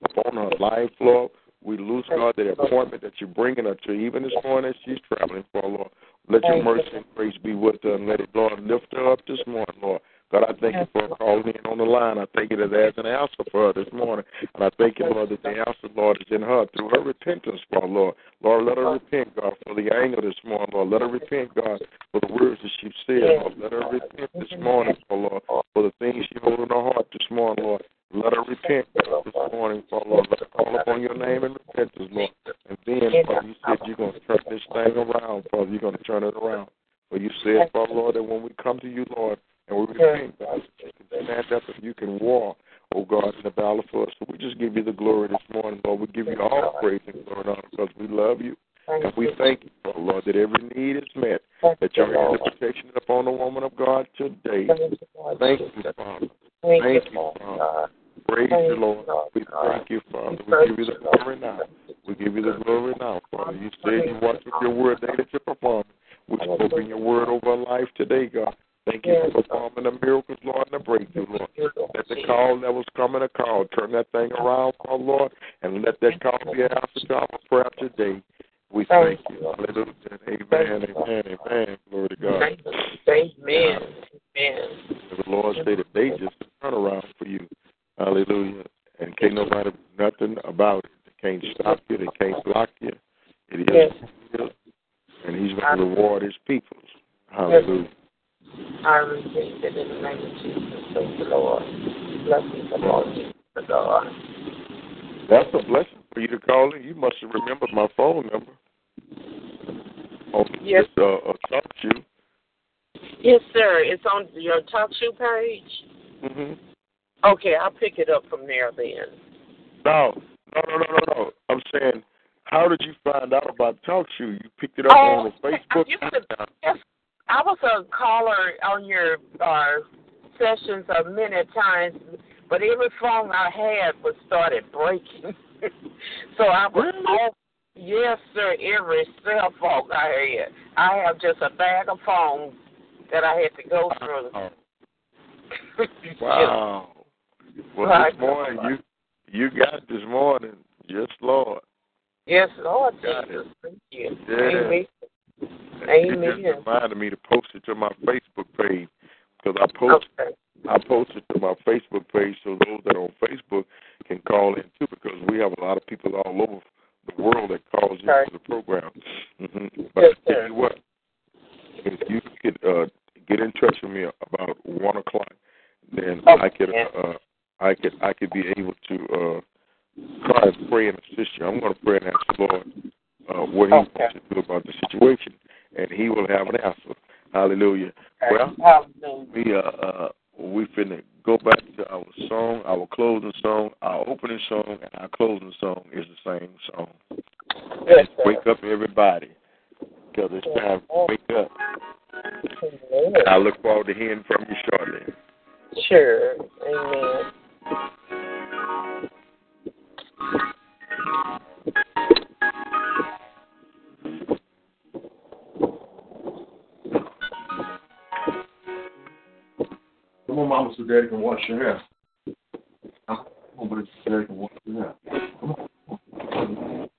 upon her life, Lord. We lose, God, that appointment that you're bringing her to, even this morning as she's traveling for, Lord. Let your mercy and grace be with her and let it, Lord, lift her up this morning, Lord. God, I thank you for calling in on the line. I thank you that there's an answer for her this morning. And I thank you, Lord, that the answer, Lord, is in her through her repentance, Father, Lord. Lord, let her repent, God, for the anger this morning, Lord. Let her repent, God, for the words that she's said, Lord. Let her repent this morning, Lord, for the things she holds in her heart this morning, Lord. Let her repent, God, this morning, Father, Lord. Let her call upon your name and repentance, Lord. And then, Father, you said you're going to turn this thing around, Father. You're going to turn it around. But you said, Father, Lord, that when we come to you, Lord, and we repent, God, can stand up and you can war, oh God, in the battle for us. So we just give you the glory this morning, Lord. We give you all praise and glory and honor because we love you. And we thank you, Father, Lord, that every need is met, that your hand of protection is upon the woman of God today. Thank you, Father. Thank you, Father. Praise you, Lord. We thank you, Father. We give you the glory now. We give you the glory now, Father. You said you watch with your word day that you perform. We spoke in your word over life today, God. Thank you for performing the miracles, Lord, and the breakthrough, Lord. Let the call that was coming a call turn that thing around, oh Lord, and let that call be an answer to our prayer today. We thank you. Hallelujah. Amen. Amen. Amen. Glory to God.
Amen. Amen.
The Lord say that they just turn around for you. Hallelujah. And can't nobody nothing about it. They can't stop you. They can't block you. It is
Yes.
And he's going to reward his people. Hallelujah.
I receive it in the name of Jesus. Thank you, Lord. Blessings of all Jesus, God.
That's a blessing for you to call in. You must have remembered my phone number. Oh,
Yes.
It's, uh, talk.
Yes, sir. It's on your TalkShoe page.
hmm
Okay, I'll pick it up from there then.
No, no, no, no, no, no. I'm saying, how did you find out about Talk Shoe? You picked it up
Oh,
on the Facebook.
I used to- yes, I was a caller on your uh, sessions a many times, but every phone I had was started breaking. so I was off. Yes, sir. Every cell phone I had, I have just a bag of phones that I had to go through.
Wow. Well,
Right.
this morning you you got this morning. Yes, Lord.
Yes, Lord
Got
Jesus. Thank you.
Yeah.
Amen. Amen.
just reminded me to post it to my Facebook page because I post
Okay.
I post it to my Facebook page so those that are on Facebook can call in too because we have a lot of people all over the world that calls into the program. hmm But
Yes,
I tell you what, if you could uh, get in touch with me about one o'clock, then
Okay.
I could uh, I could I could be able to uh, try and pray and assist you. I'm going to pray and ask the Lord uh, what He
Okay.
wants to do about the situation, and He will have an answer. Hallelujah. Well,
Hallelujah.
we uh, uh we finna go back to our song, our closing song, our opening song, and our closing song is the same song.
Yes, sir.
Wake up, everybody, because it's time to wake up.
Amen.
I look forward to hearing from you shortly.
Sure. Amen.
Come on, Mama, so Daddy can wash your hair. Come on, buddy, so Daddy can wash your hair. Come on.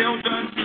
Time to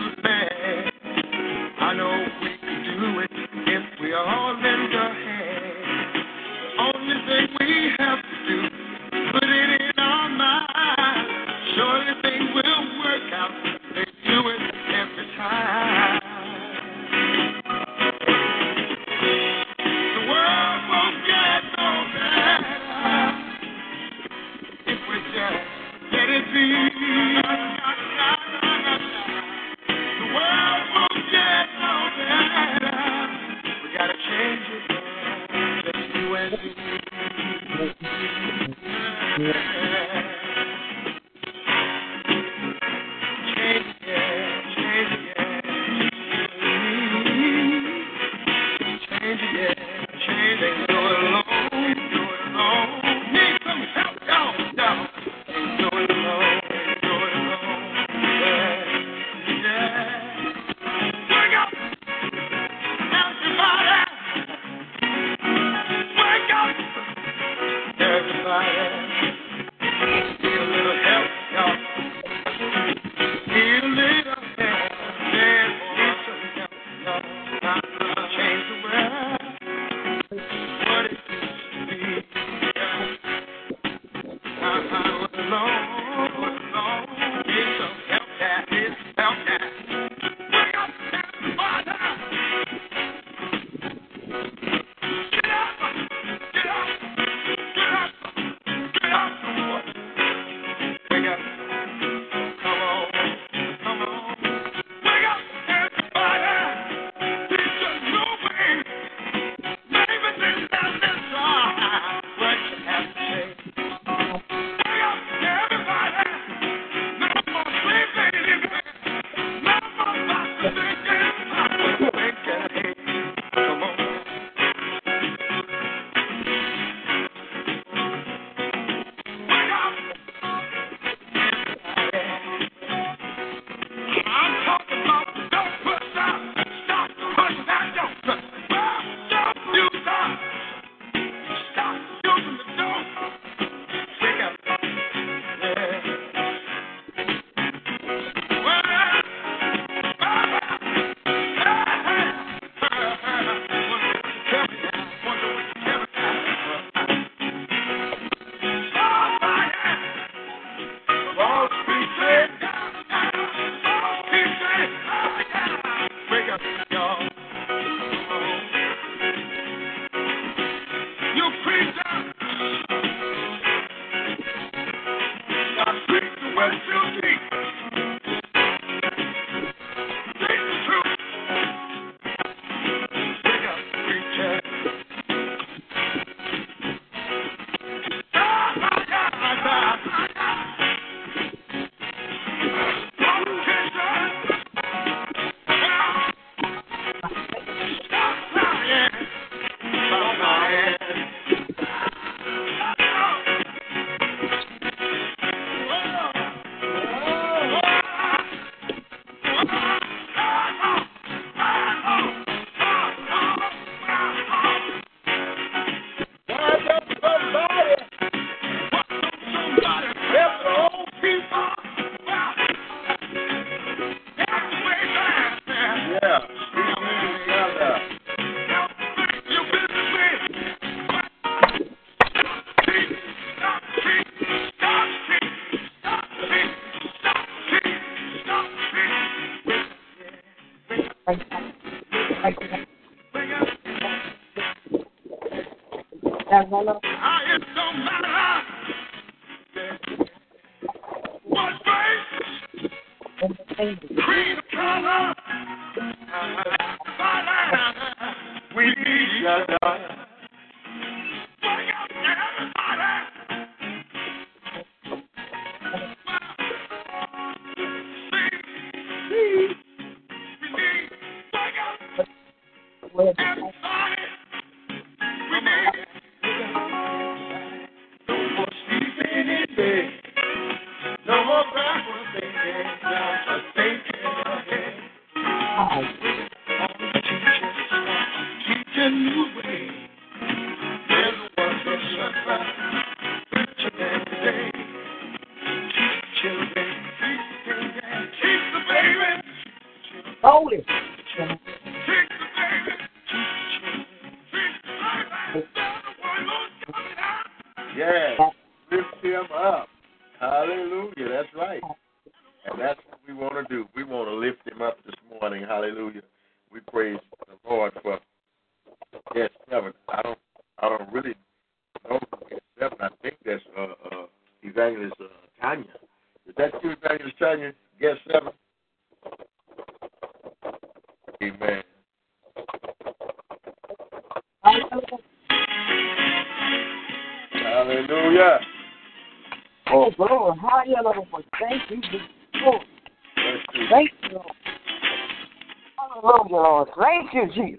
I
matter what race, color. We need each other.
you,
Jesus.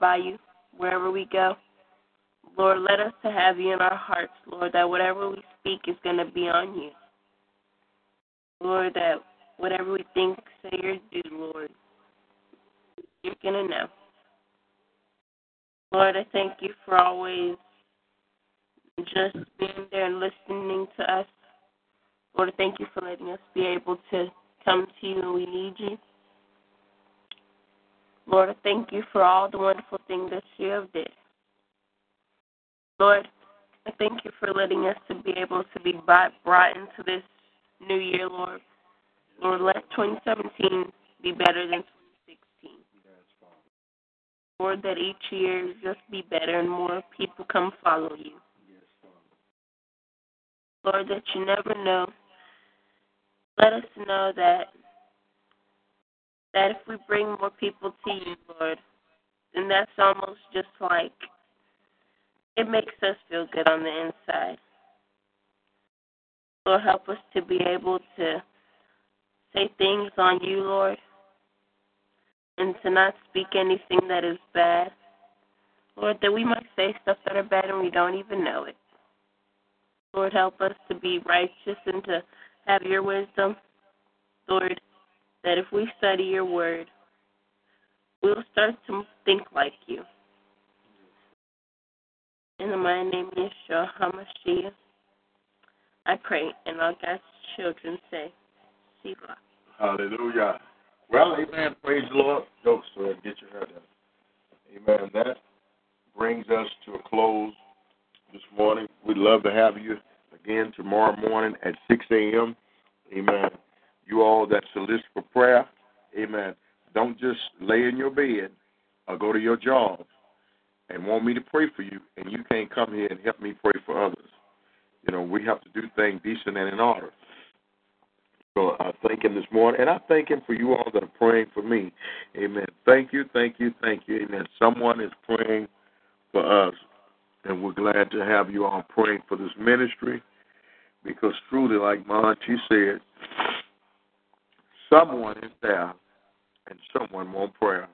By you wherever we go. Lord, let us to have you in our hearts, Lord, that whatever we speak is going to be on you. Lord, that whatever we think, say, or do, Lord, you're going to know. Lord, I thank you for always just being there and listening to us. Lord, thank you for letting us be able to come to you when we need you. Lord, I thank you for all the wonderful things that you have did. Lord, I thank you for letting us to be able to be brought brought into this new year, Lord. Lord, let 2017 be better than 2016. Lord, that each year just be better and more people come follow you. Lord, that you never know. Let us know that that if we bring more people to you, Lord, then that's almost just like it makes us feel good on the inside. Lord, help us to be able to say things on you, Lord, and to not speak anything that is bad. Lord, that we might say stuff that are bad and we don't even know it. Lord, help us to be righteous and to have your wisdom. Lord, that if we study your word, we'll start to think like you. In the name of Yeshua HaMashiach, I pray, and all God's children say.
Hallelujah. Well, amen. Praise the Lord. Go, sir. Get your hair done. Amen. That brings us to a close this morning. We'd love to have you again tomorrow morning at 6 a.m. Amen. You all that solicit for prayer, amen. Don't just lay in your bed or go to your job and want me to pray for you, and you can't come here and help me pray for others. You know, we have to do things decent and in order. So I thank him this morning, and I thank him for you all that are praying for me. Amen. Thank you, thank you, thank you. Amen. Someone is praying for us, and we're glad to have you all praying for this ministry because truly, like auntie said, someone is there and someone want prayer.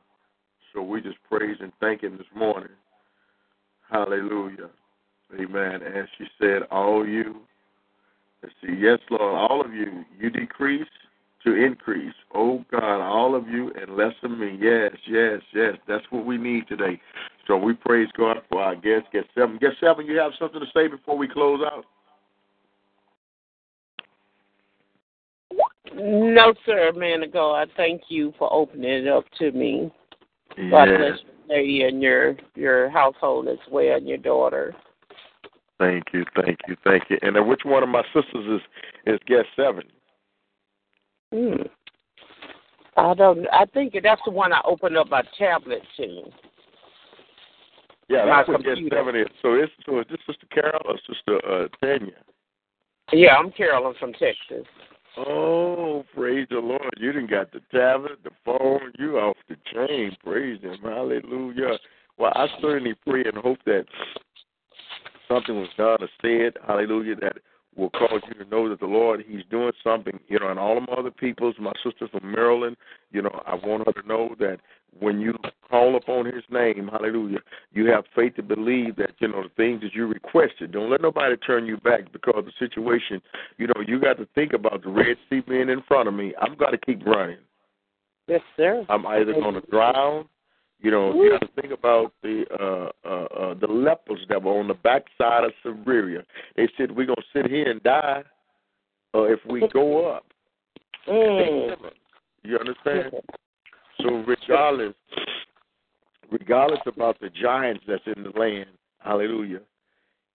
So we just praise and thank him this morning. Hallelujah. Amen. And she said, All you, let's see, yes, Lord, all of you, you decrease to increase. Oh God, all of you and less of me. Yes, yes, yes. That's what we need today. So we praise God for our guest. Get seven. Get seven, you have something to say before we close out?
No, sir, man of God. Thank you for opening it up to me. God
Yes.
bless you, lady, and your your household as well, and your daughter.
Thank you, thank you, thank you. And then which one of my sisters is is guest seven?
Hmm. I don't. I think that's the one I opened up my tablet to.
Yeah,
My
that's what guest
computer.
seven is. So it's so is this Sister Carol or Sister uh, Tanya?
Yeah, I'm Carolyn from Texas.
Oh, praise the Lord. You didn't got the tablet, the phone, you off the chain. Praise him. Hallelujah. Well, I certainly pray and hope that something was done or said, hallelujah, that will cause you to know that the Lord, He's doing something, you know, and all of my other peoples, my sister from Maryland, you know, I want her to know that when you call upon His name, hallelujah, you have faith to believe that, you know, the things that you requested. Don't let nobody turn you back because of the situation, you know, you got to think about the Red Sea being in front of me. I'm going to keep running.
Yes, sir.
I'm either going to drown you know, you have to think about the uh, uh, uh, the lepers that were on the backside of Samaria. They said we're gonna sit here and die, uh, if we go up.
Mm.
You understand? So regardless, regardless about the giants that's in the land, Hallelujah.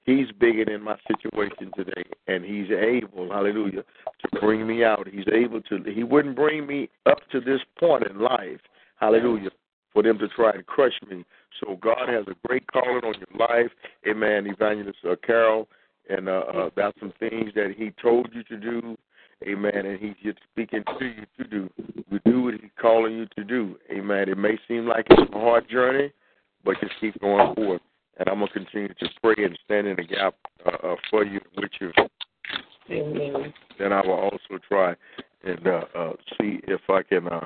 He's bigger than my situation today, and he's able, hallelujah, to bring me out. He's able to. He wouldn't bring me up to this point in life, hallelujah, for them to try and crush me. So God has a great calling on your life, Amen, Evangelist uh, Carol, and uh, uh, that's some things that He told you to do, Amen, and He's just speaking to you to do. You do what He's calling you to do, Amen. It may seem like it's a hard journey, but just keep going forward. And I'm gonna continue to pray and stand in the gap uh, uh, for you, with you.
Amen.
Then I will also try and uh, uh, see if I can. Uh,